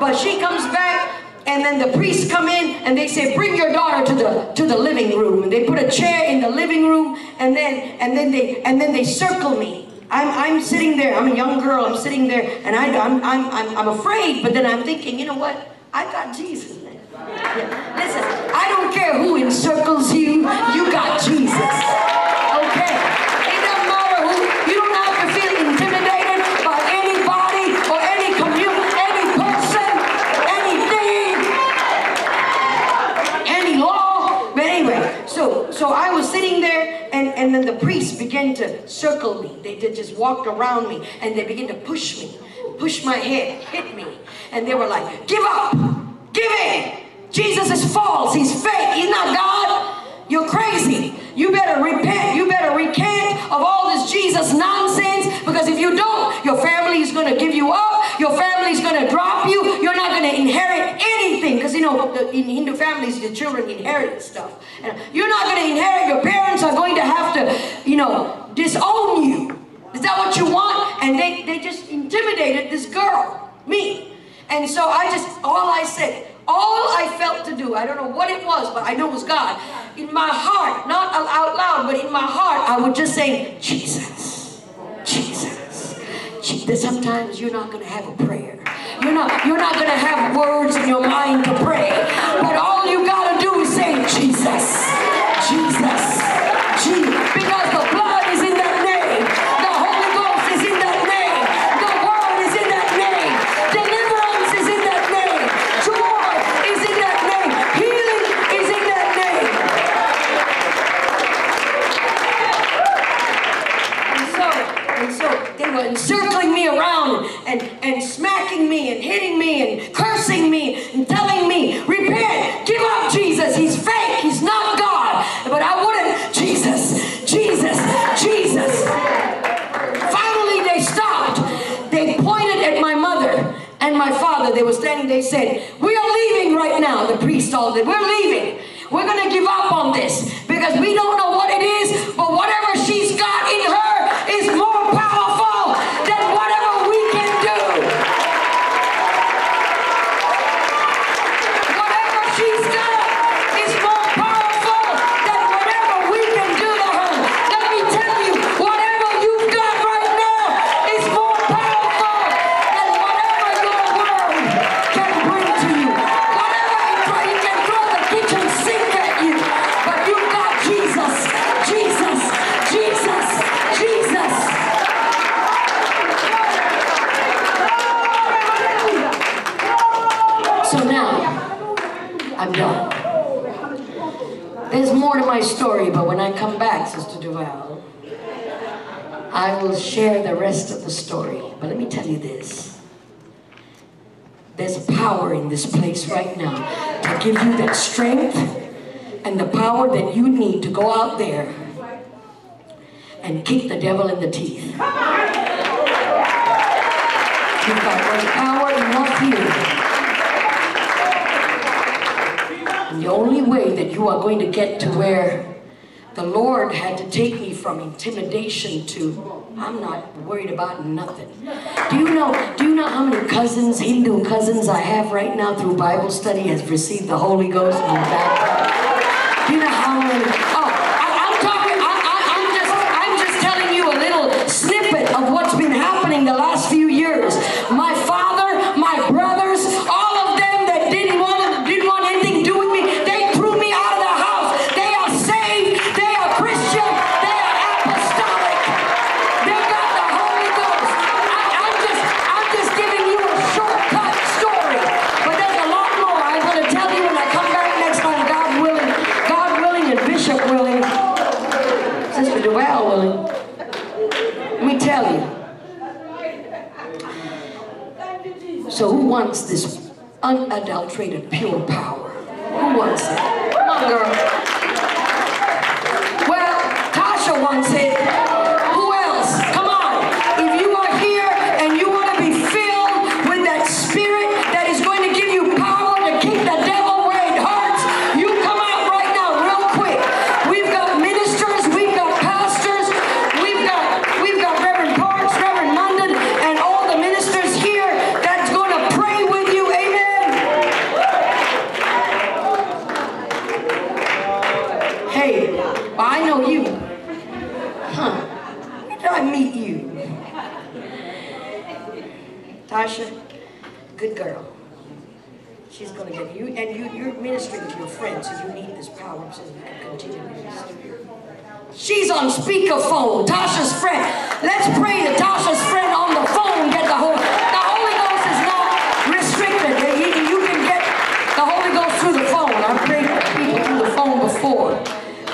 But she comes back. And then the priests come in and they say, "Bring your daughter to the to the living room." And they put a chair in the living room, and then and then they and then they circle me. I'm, I'm sitting there, I'm a young girl, I'm sitting there, and I, I'm, I'm, I'm, I'm afraid, but then I'm thinking, you know what? I've got Jesus. Yeah. Listen, I don't care who encircles you, you got Jesus. Okay? It doesn't matter who, you don't have to feel intimidated by anybody or any community, any person, anything any law. But anyway, so so I was sitting there, and and then the priests began to circle me. They did just walked around me, and they began to push me, push my head, hit me, and they were like, "Give up, give in. Jesus is false. He's fake. He's not God." You're crazy. You better repent. You better recant of all this Jesus nonsense because if you don't, your family is going to give you up. Your family is going to drop you. You're not going to inherit anything because you know the, in Hindu families, the children inherit stuff. You're not going to inherit. Your parents are going to have to, you know, disown you. Is that what you want? And they, they just intimidated this girl, me. And so I just, all I said, all I felt to do, I don't know what it was, but I know it was God. In my heart, not out loud, but in my heart, I would just say, Jesus. Je- Sometimes you're not going to have a prayer. You're not, you're not going to have words in your mind to pray. But all you got to do is say, Jesus, Jesus, Jesus. Because the blood is in that name. The Holy Ghost is in that name. The Word is in that name. Deliverance is in that name. Joy is in that name. Healing is in that name. And so, and so they were encircling me around and, and smacking me and hitting me and cursing me and telling me, repent, give up Jesus, he's fake, he's not God. But I wouldn't, Jesus, Jesus, Jesus. Finally, they stopped. They pointed at my mother and my father. They were standing, they said, We are leaving right now. The priest told them, We're leaving. We're going to give up on this because we don't know what it is, back, Sister Duvall, I will share the rest of the story. But let me tell you this. There's power in this place right now to give you that strength and the power that you need to go out there and kick the devil in the teeth. You've got power enough here And the only way that you are going to get to where the Lord had to take me from intimidation to I'm not worried about nothing. Do you know, do you know how many cousins, Hindu cousins I have right now through Bible study has received the Holy Ghost and been baptized? Do you know how many? So who wants this unadulterated pure power? Who wants it? Come on, girl. Well, Tasha wants it. On speakerphone, Tasha's friend. Let's pray that Tasha's friend on the phone get the Holy. The Holy Ghost is not restricted. You, can get the Holy Ghost through the phone. I've prayed for people through the phone before.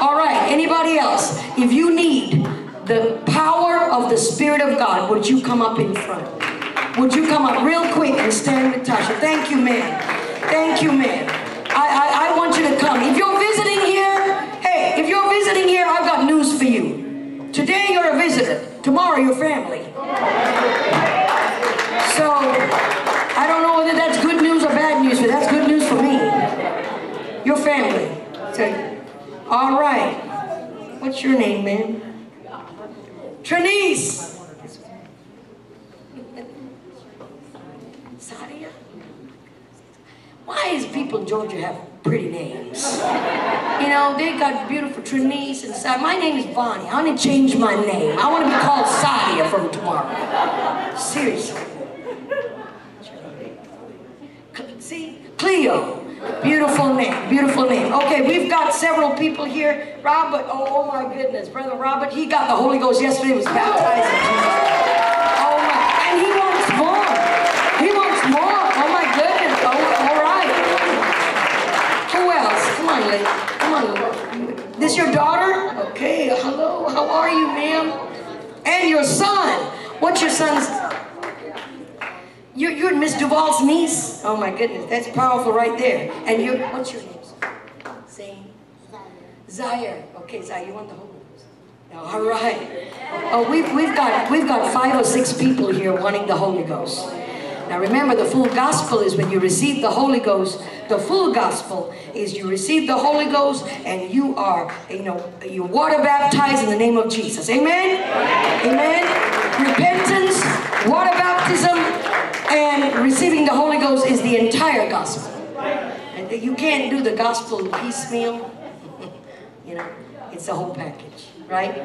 All right, anybody else? If you need the power of the Spirit of God, would you come up in front? Would you come up real quick and stand with Tasha? Thank you, man. Thank you, man. I, I, I want you to come. If you're visiting here, hey, Today you're a visitor. Tomorrow you're family. So I don't know whether that's good news or bad news, but that's good news for me. Your family. So, all right. What's your name, man? Trinice. Sadia? Why is people in Georgia have pretty names? You know, they got beautiful Trinice and Sadia. My name is Bonnie. I want to change my name. I want to be called Sadia from tomorrow. Seriously. See? Cleo. Beautiful name, beautiful name. Okay, we've got several people here. Robert, oh, oh my goodness, Brother Robert, he got the Holy Ghost yesterday, was baptized. Oh my, and he wants more. He wants more. Oh my goodness. Oh, all right. Who else? Come on, lady. Come on. This your daughter? Okay, hello. How are you, ma'am? And your son. What's your son's? You're, you're Miss Duvall's niece? Oh my goodness, that's powerful right there. And you, what's your name? Zane. Zaire. Okay, Zaire, you want the Ghost? All right. Oh, we've, we've got we've got five or six people here wanting the Holy Ghost. Now remember, the full gospel is when you receive the Holy Ghost. The full gospel is you receive the Holy Ghost and you are, you know, you water baptized in the name of Jesus. Amen. Amen. Repentance, water baptism, and receiving the Holy Ghost is the entire gospel. And you can't do the gospel piecemeal. you know, it's the whole package, right?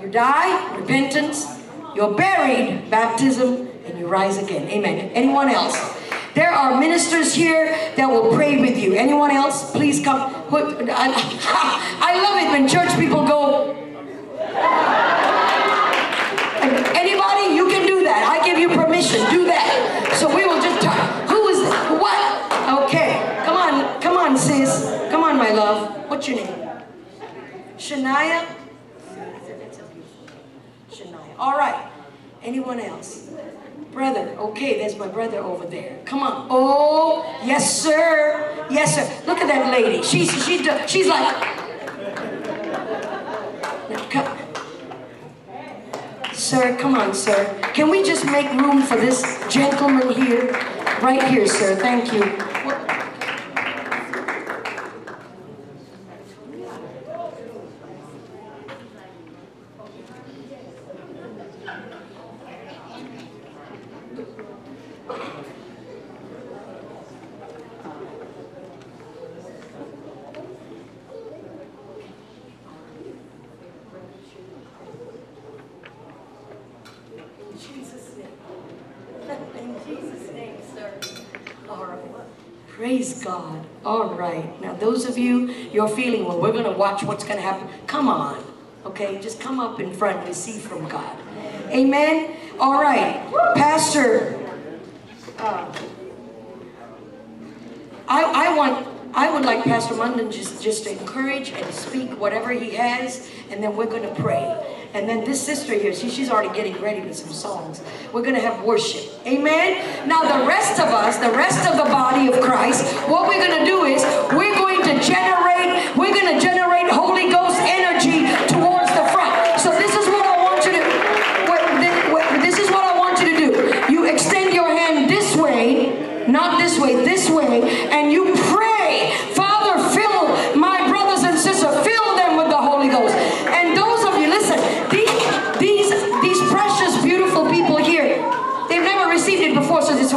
You die, repentance, you're buried, baptism, and you rise again. Amen. Anyone else? There are ministers here that will pray with you. Anyone else? Please come. I, love it when church people go. Anybody? You can do that. I give you permission. Do that. So we will just talk. Who is what? Okay. Come on. Come on, sis. Come on, my love. What's your name? Shania? Shania. All right. Anyone else? Brother. Okay, there's my brother over there. Come on. Oh, yes, sir. Yes, sir. Look at that lady. She's she's she's like. Sir, come on, sir. Can we just make room for this gentleman here? Right here, sir. Thank you. In Jesus' name. In Jesus' name, sir. All right. Praise God. All Those of you, you're feeling, well, we're going to watch what's going to happen. Come on. Okay? Just come up in front and see from God. Amen? All right. Pastor, uh, I, I want, I would like Pastor Munden just, just to encourage and speak whatever he has, and then we're going to pray. And then this sister here, she, she's already getting ready with some songs. We're going to have worship. Amen? Now the rest of us, the rest of the body of Christ, what we're going to do is we're going to generate, we're going to generate Holy Ghost energy towards the front. So this is what I want you to, what, this is what I want you to do. You extend your hand this way, not this way, this way, and you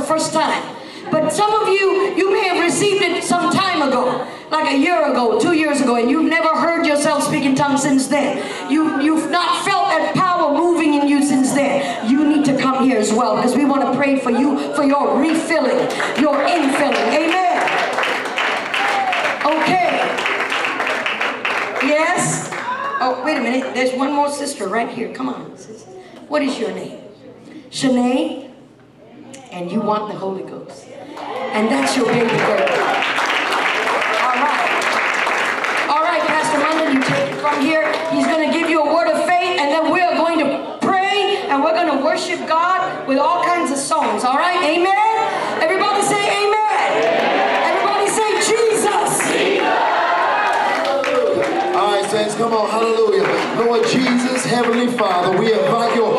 first time. But some of you, you may have received it some time ago, like a year ago, two years ago, and you've never heard yourself speak in tongues since then. You, you've not felt that power moving in you since then. You need to come here as well, because we want to pray for you for your refilling, your infilling. Amen. Okay. Yes? Oh, wait a minute. There's one more sister right here. Come on. What is your name? Shanae? And you want the Holy Ghost. And that's your baby girl. All right. All right, Pastor Munden, you take it from here. He's going to give you a word of faith, and then we're going to pray, and we're going to worship God with all kinds of songs. All right? Amen? Everybody say amen. Everybody say Jesus. All right, saints, come on, hallelujah. Lord Jesus, Heavenly Father, we invite your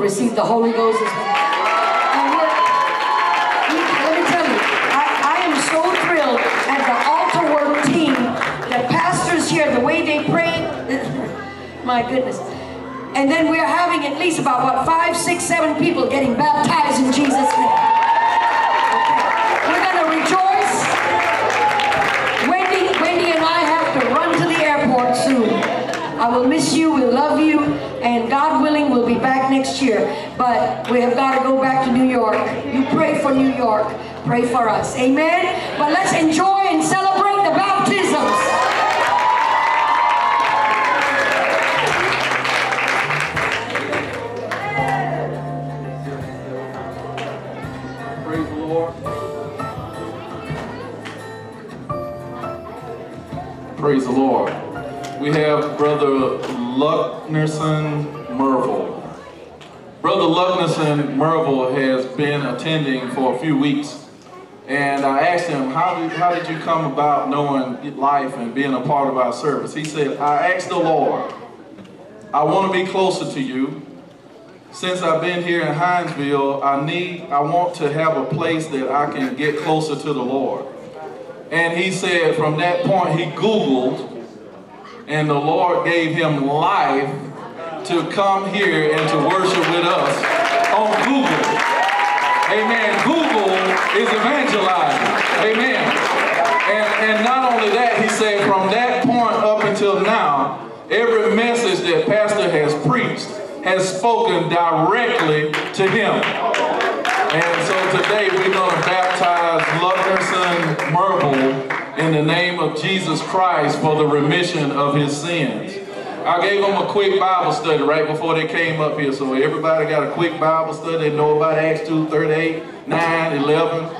receive the Holy Ghost. Pray for us. Amen? But let's enjoy and celebrate the baptisms. Praise the Lord. Praise the Lord. We have Brother Lucknerson Merville. Brother Lucknerson Merville has been attending for a few weeks. And I asked him, how did, you come about knowing life and being a part of our service? He said, I asked the Lord, I want to be closer to you. Since I've been here in Hinesville, I need, I want to have a place that I can get closer to the Lord. And he said from that point, he Googled, and the Lord gave him life to come here and to worship with us on Google. Amen. Google is evangelizing. Amen. And, and not only that, he said from that point up until now, every message that Pastor has preached has spoken directly to him. And so today we're going to baptize Lucknerson Merville in the name of Jesus Christ for the remission of his sins. I gave them a quick Bible study right before they came up here. So everybody got a quick Bible study. They know about Acts 2, 38, 9, 11.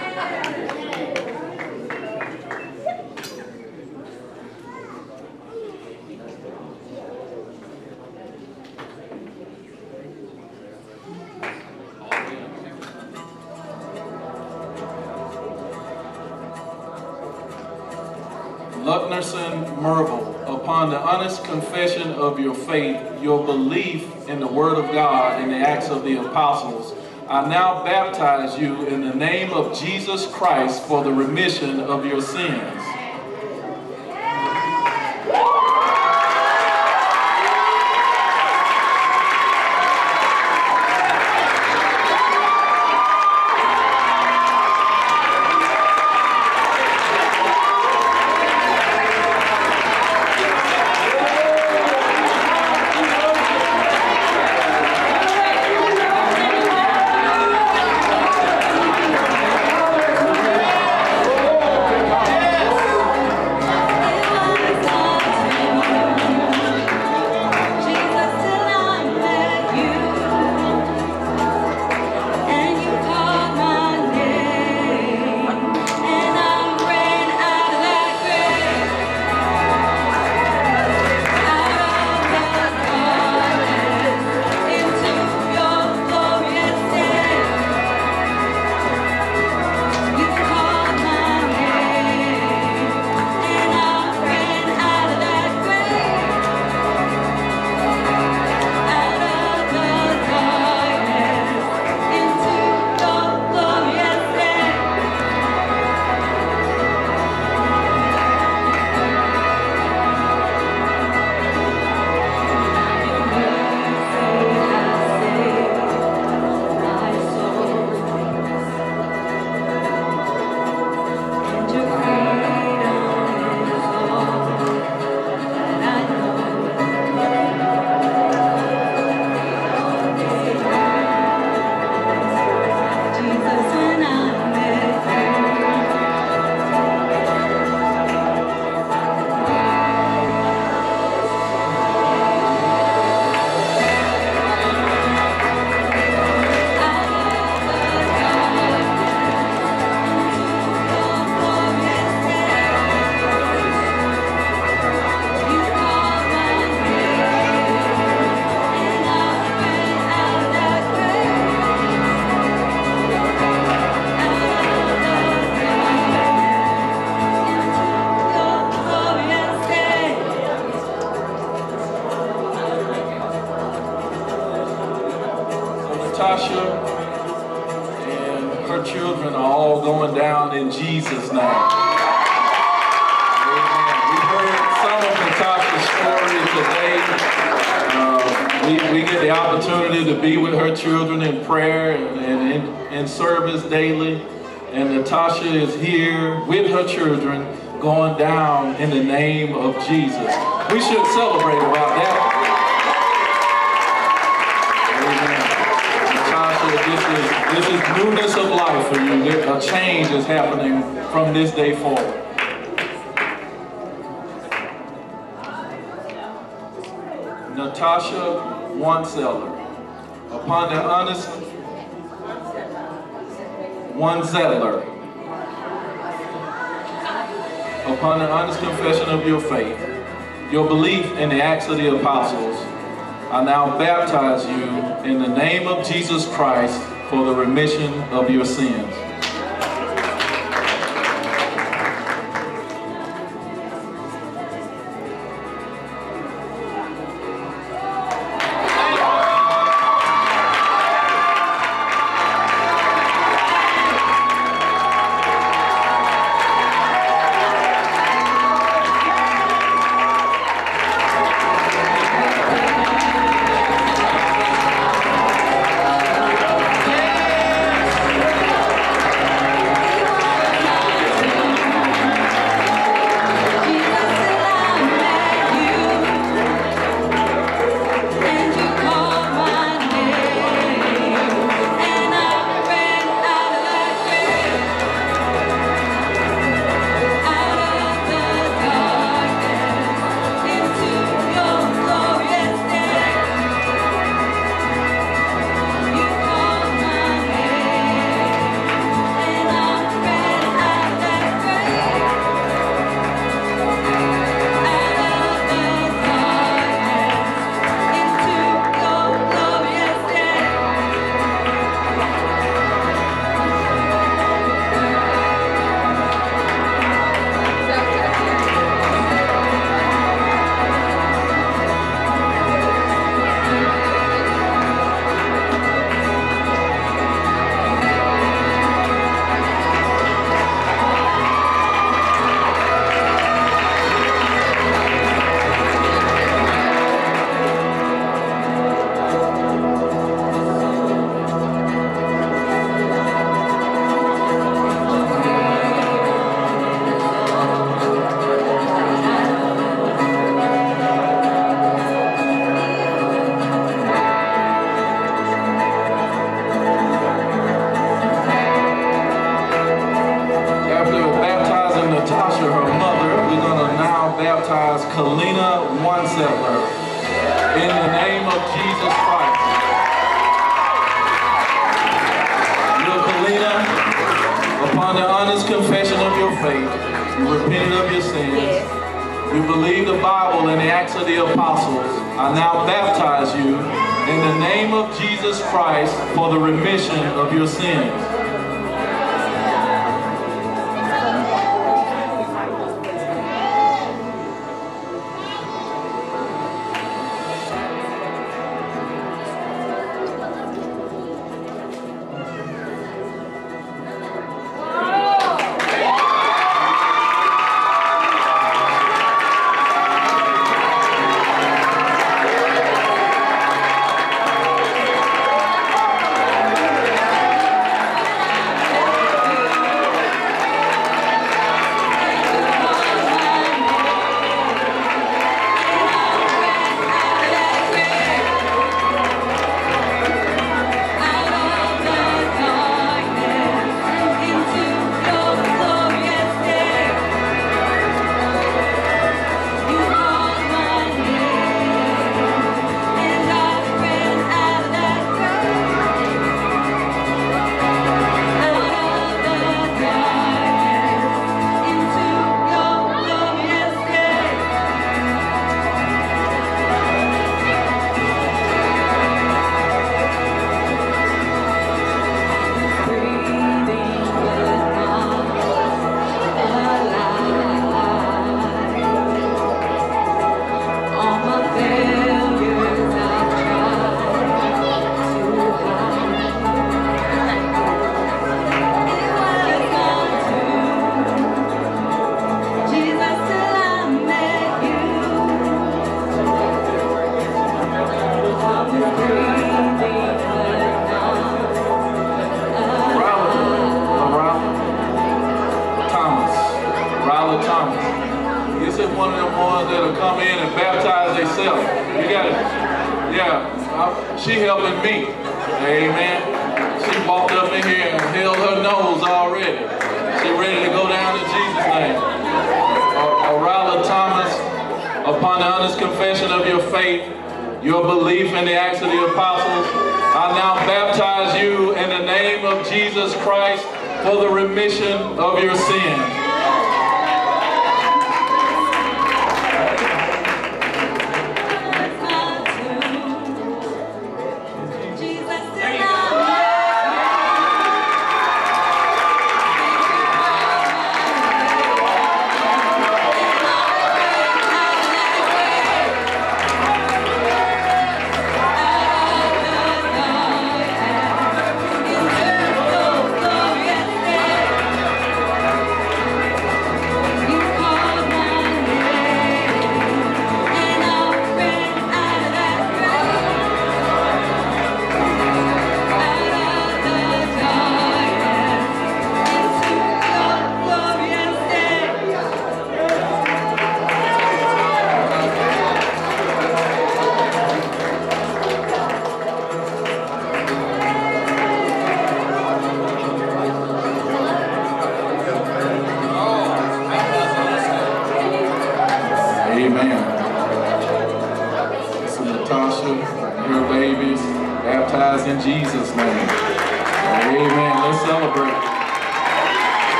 Emerson Merville, upon the honest confession of your faith, your belief in the Word of God and the Acts of the Apostles, I now baptize you in the name of Jesus Christ for the remission of your sins.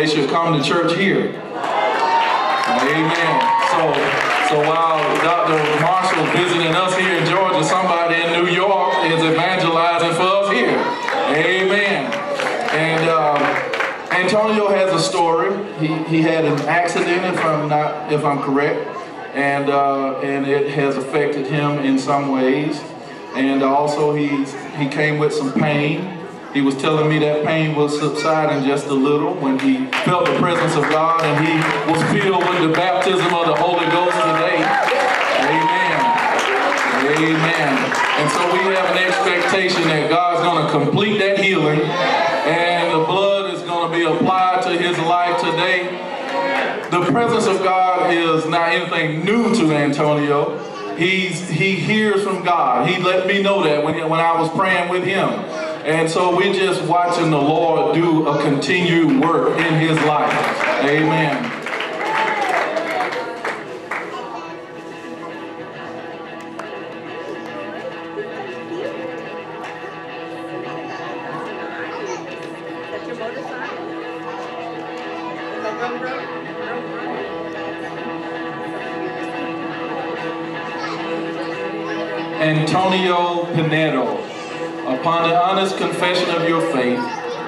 They should come to church here. Amen. So so while Dr. Marshall visiting us here in Georgia, somebody in New York is evangelizing for us here. Amen. And um, Antonio has a story. He, he had an accident, if I'm not, if I'm correct, and uh, and it has affected him in some ways. And also he's he came with some pain. He was telling me that pain was subsiding just a little when he felt the presence of God and he was filled with the baptism of the Holy Ghost today. Amen. Amen. And so we have an expectation that God's going to complete that healing and the blood is going to be applied to his life today. The presence of God is not anything new to Antonio. He's, he hears from God. He let me know that when, when I was praying with him. And so we're just watching the Lord do a continued work in his life. Amen. Antonio Pinedo, upon the honest confession of your faith,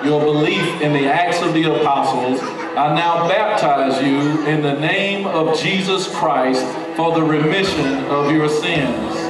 your belief in the acts of the apostles, I now baptize you in the name of Jesus Christ for the remission of your sins.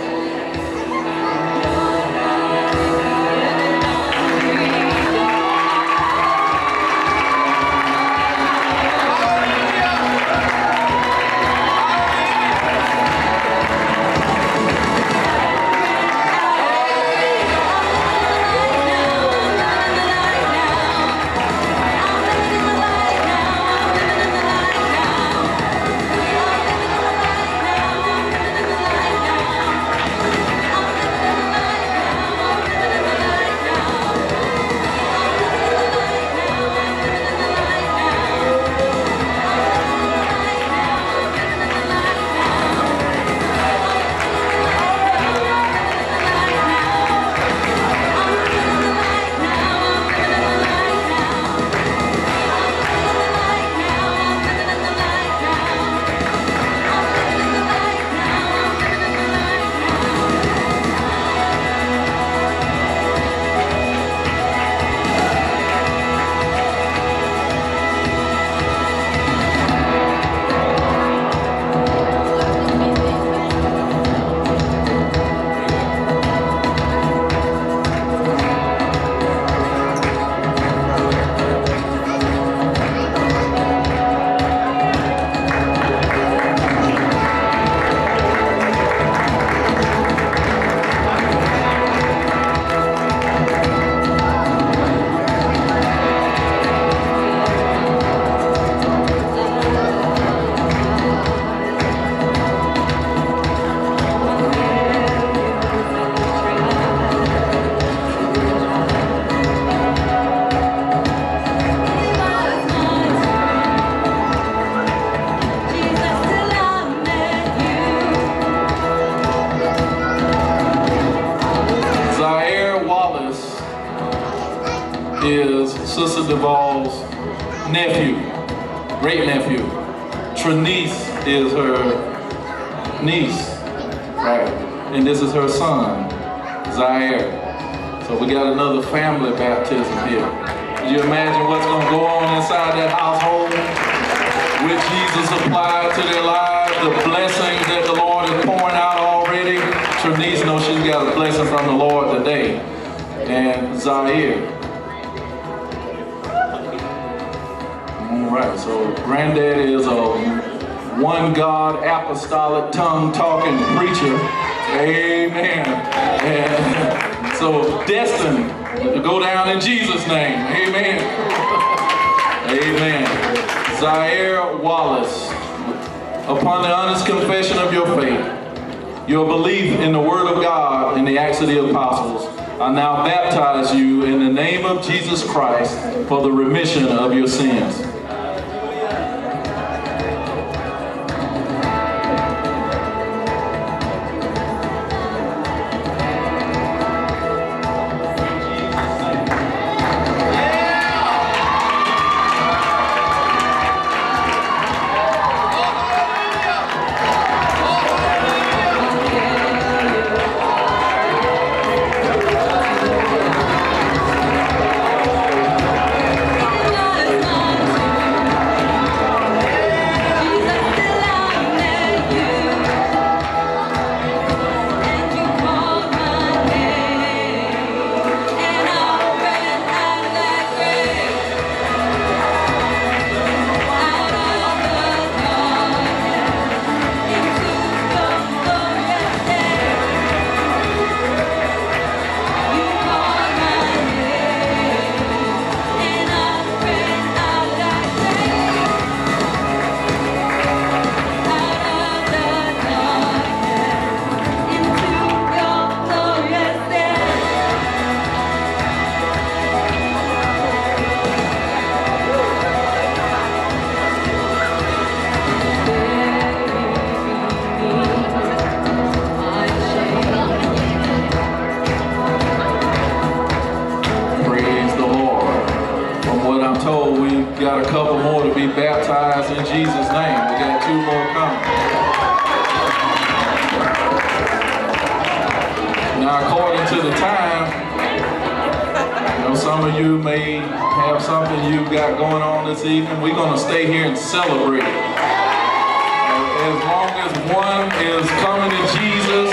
you've got going on this evening, we're going to stay here and celebrate. As long as one is coming to Jesus,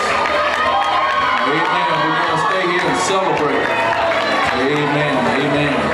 amen, we're going to stay here and celebrate. Amen, amen.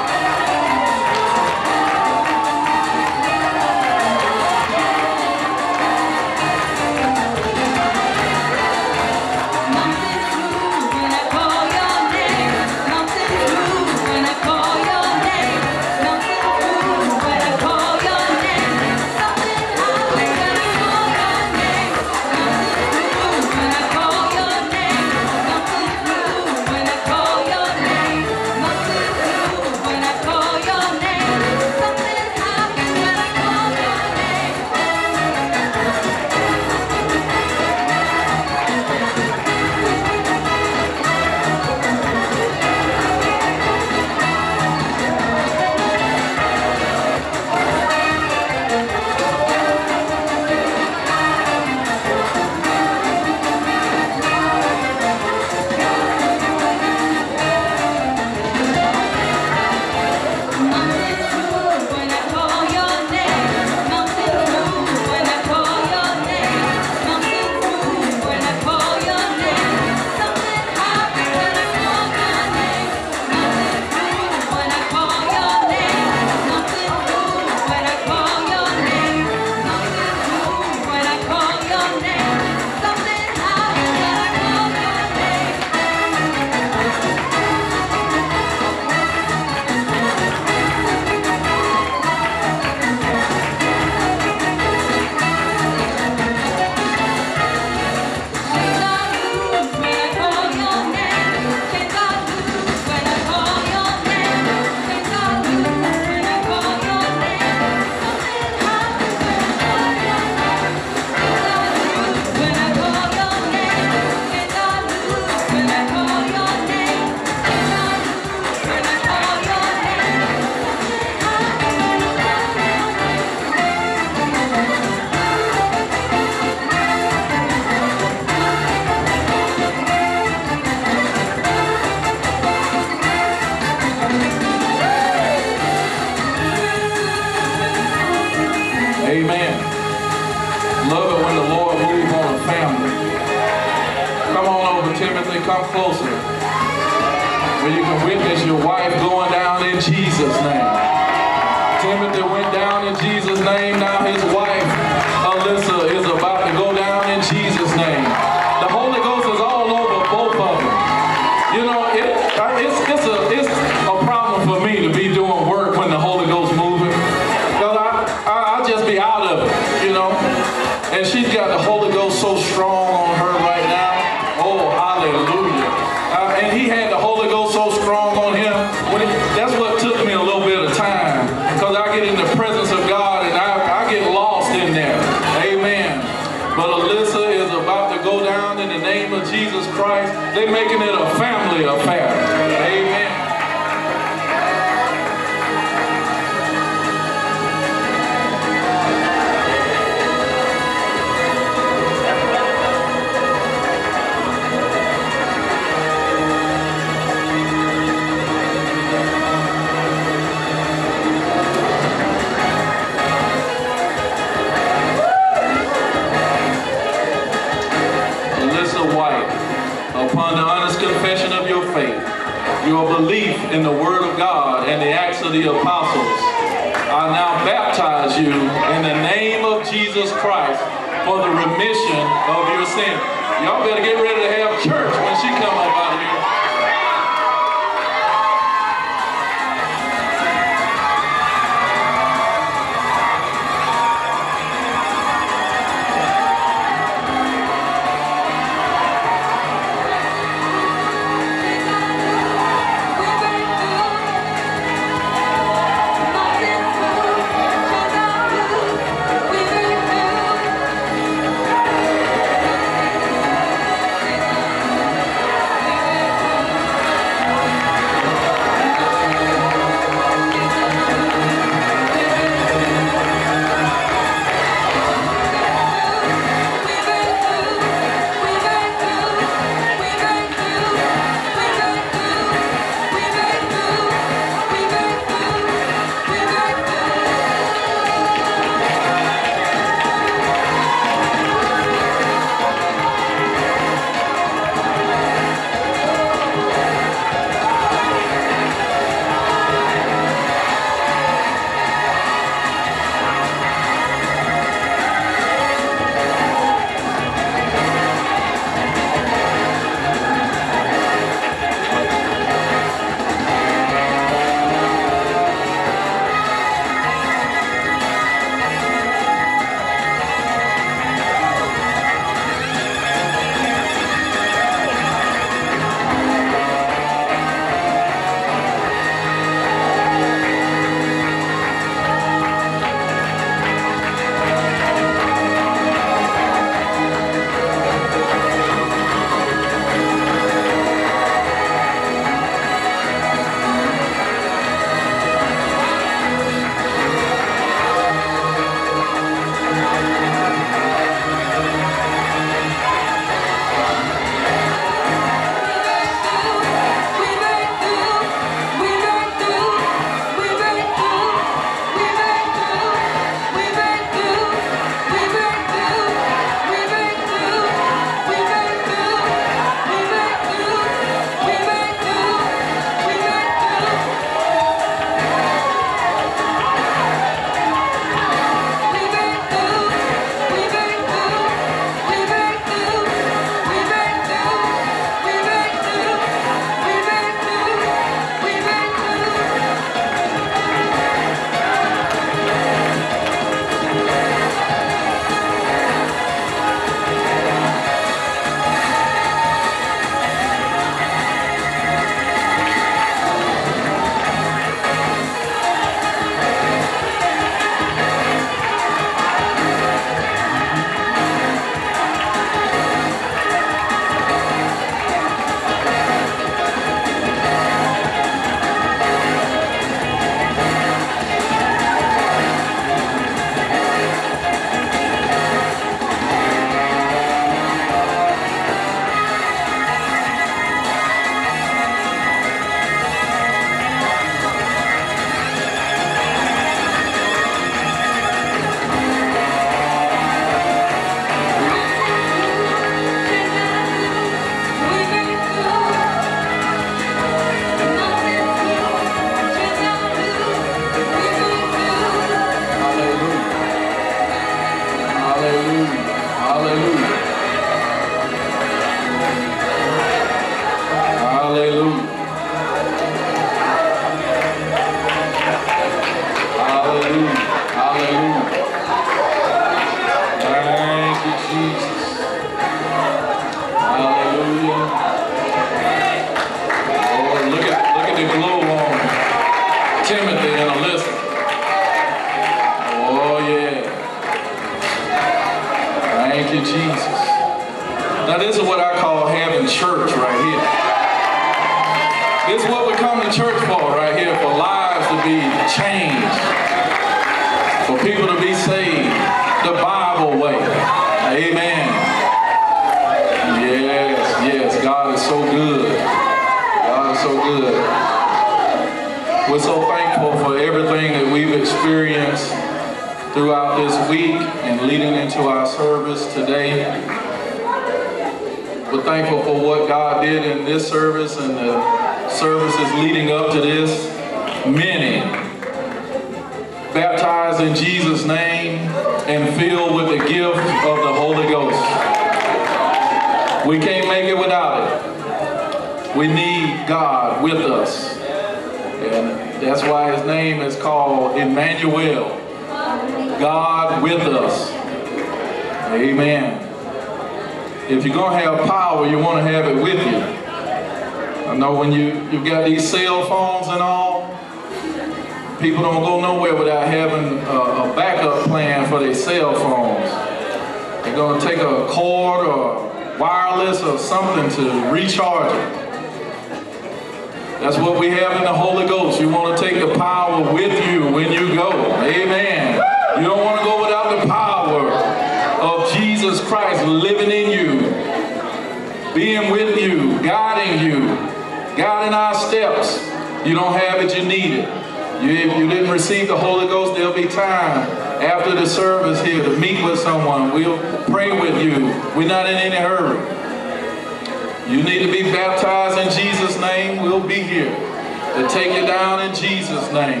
To take you down in Jesus' name.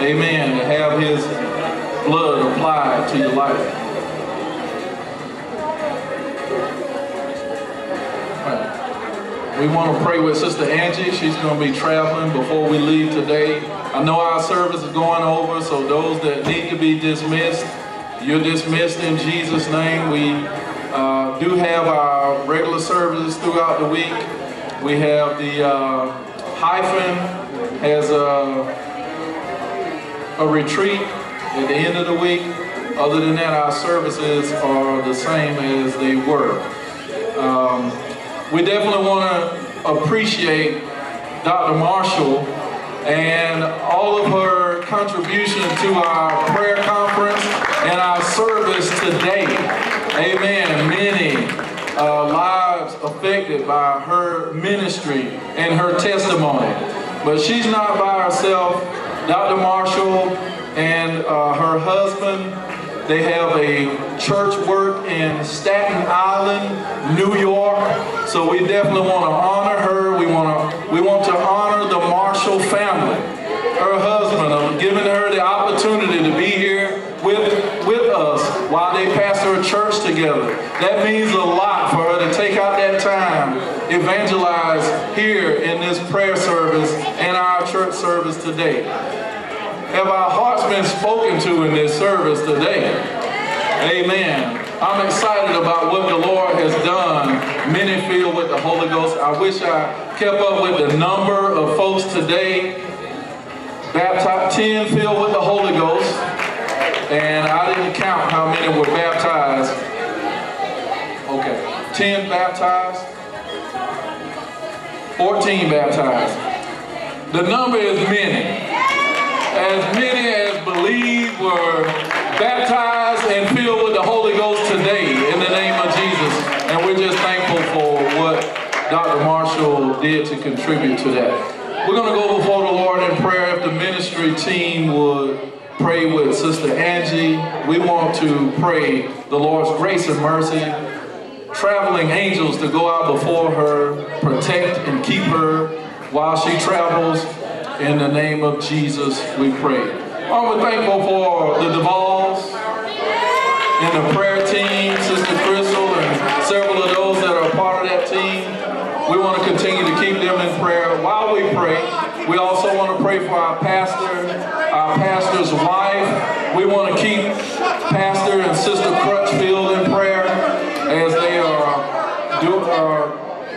Amen. To have his blood applied to your life. We want to pray with Sister Angie. She's going to be traveling before we leave today. I know our service is going over, so those that need to be dismissed, you're dismissed in Jesus' name. We uh, do have our regular services throughout the week. We have the uh, hyphen has a, a retreat at the end of the week. Other than that, our services are the same as they were. Um, we definitely want to appreciate Dr. Marshall and all of her contribution to our prayer conference and our service today. Amen. Many uh, lives affected by her ministry and her testimony. But she's not by herself. Dr. Marshall and uh, her husband, they have a church work in Staten Island, New York. So we definitely want to honor her. We want to we want to honor the Marshall family, her husband, giving her the opportunity to be here with with us while they pastor a church together. That means a lot for her to take out that time, evangelize here in this prayer service and our church service today. Have our hearts been spoken to in this service today? Amen. I'm excited about what the Lord has done. Many filled with the Holy Ghost. I wish I kept up with the number of folks today. Baptized 10 filled with the Holy Ghost. And I didn't count how many were baptized. Okay. 10 baptized. 14 baptized. The number is many as many as believe were baptized and filled with the Holy Ghost today in the name of Jesus. And we're just thankful for what Dr. Marshall did to contribute to that. We're going to go before the Lord in prayer. If the ministry team would pray with Sister Angie, we want to pray the Lord's grace and mercy, traveling angels to go out before her, protect and keep her while she travels in the name of Jesus, we pray. Oh, we're thankful for the Duvalls and the prayer team, Sister Crystal, and several of those that are part of that team. We want to continue to keep them in prayer while we pray. We also want to pray for our pastor, our pastor's wife. We want to keep Pastor and Sister Crutchfield in prayer as they are, do,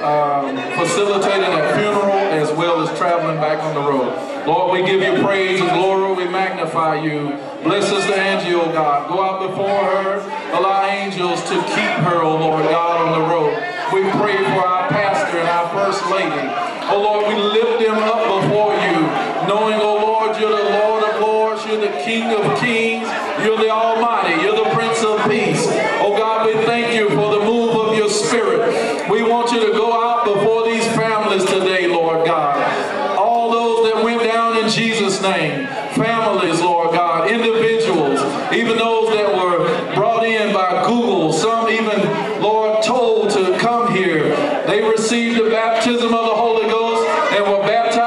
um, facilitating a funeral as well as traveling back on the road. Lord, we give you praise and glory. We magnify you. Bless Sister Angie, oh God. Go out before her. Allow angels to keep her, oh Lord God, on the road. We pray for our pastor and our first lady. Oh Lord, we lift them up before you, knowing, oh Lord, you're the Lord of lords. You're the King of kings. You're the Almighty. You're the Prince of peace. Oh God, we thank you for the move of your spirit. We want you to go out before these families today, Lord God. All those that went down in Jesus' name. Families, Lord God. Individuals. Even those that were brought in by Google. Some even, Lord, told to come here. They received the baptism of the Holy Ghost and were baptized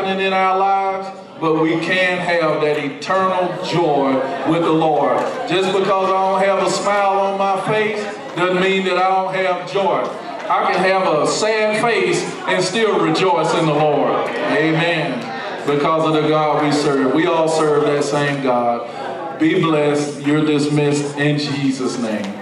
happening in our lives, but we can have that eternal joy with the Lord. Just because I don't have a smile on my face doesn't mean that I don't have joy. I can have a sad face and still rejoice in the Lord. Amen. Because of the God we serve. We all serve that same God. Be blessed. You're dismissed in Jesus' name.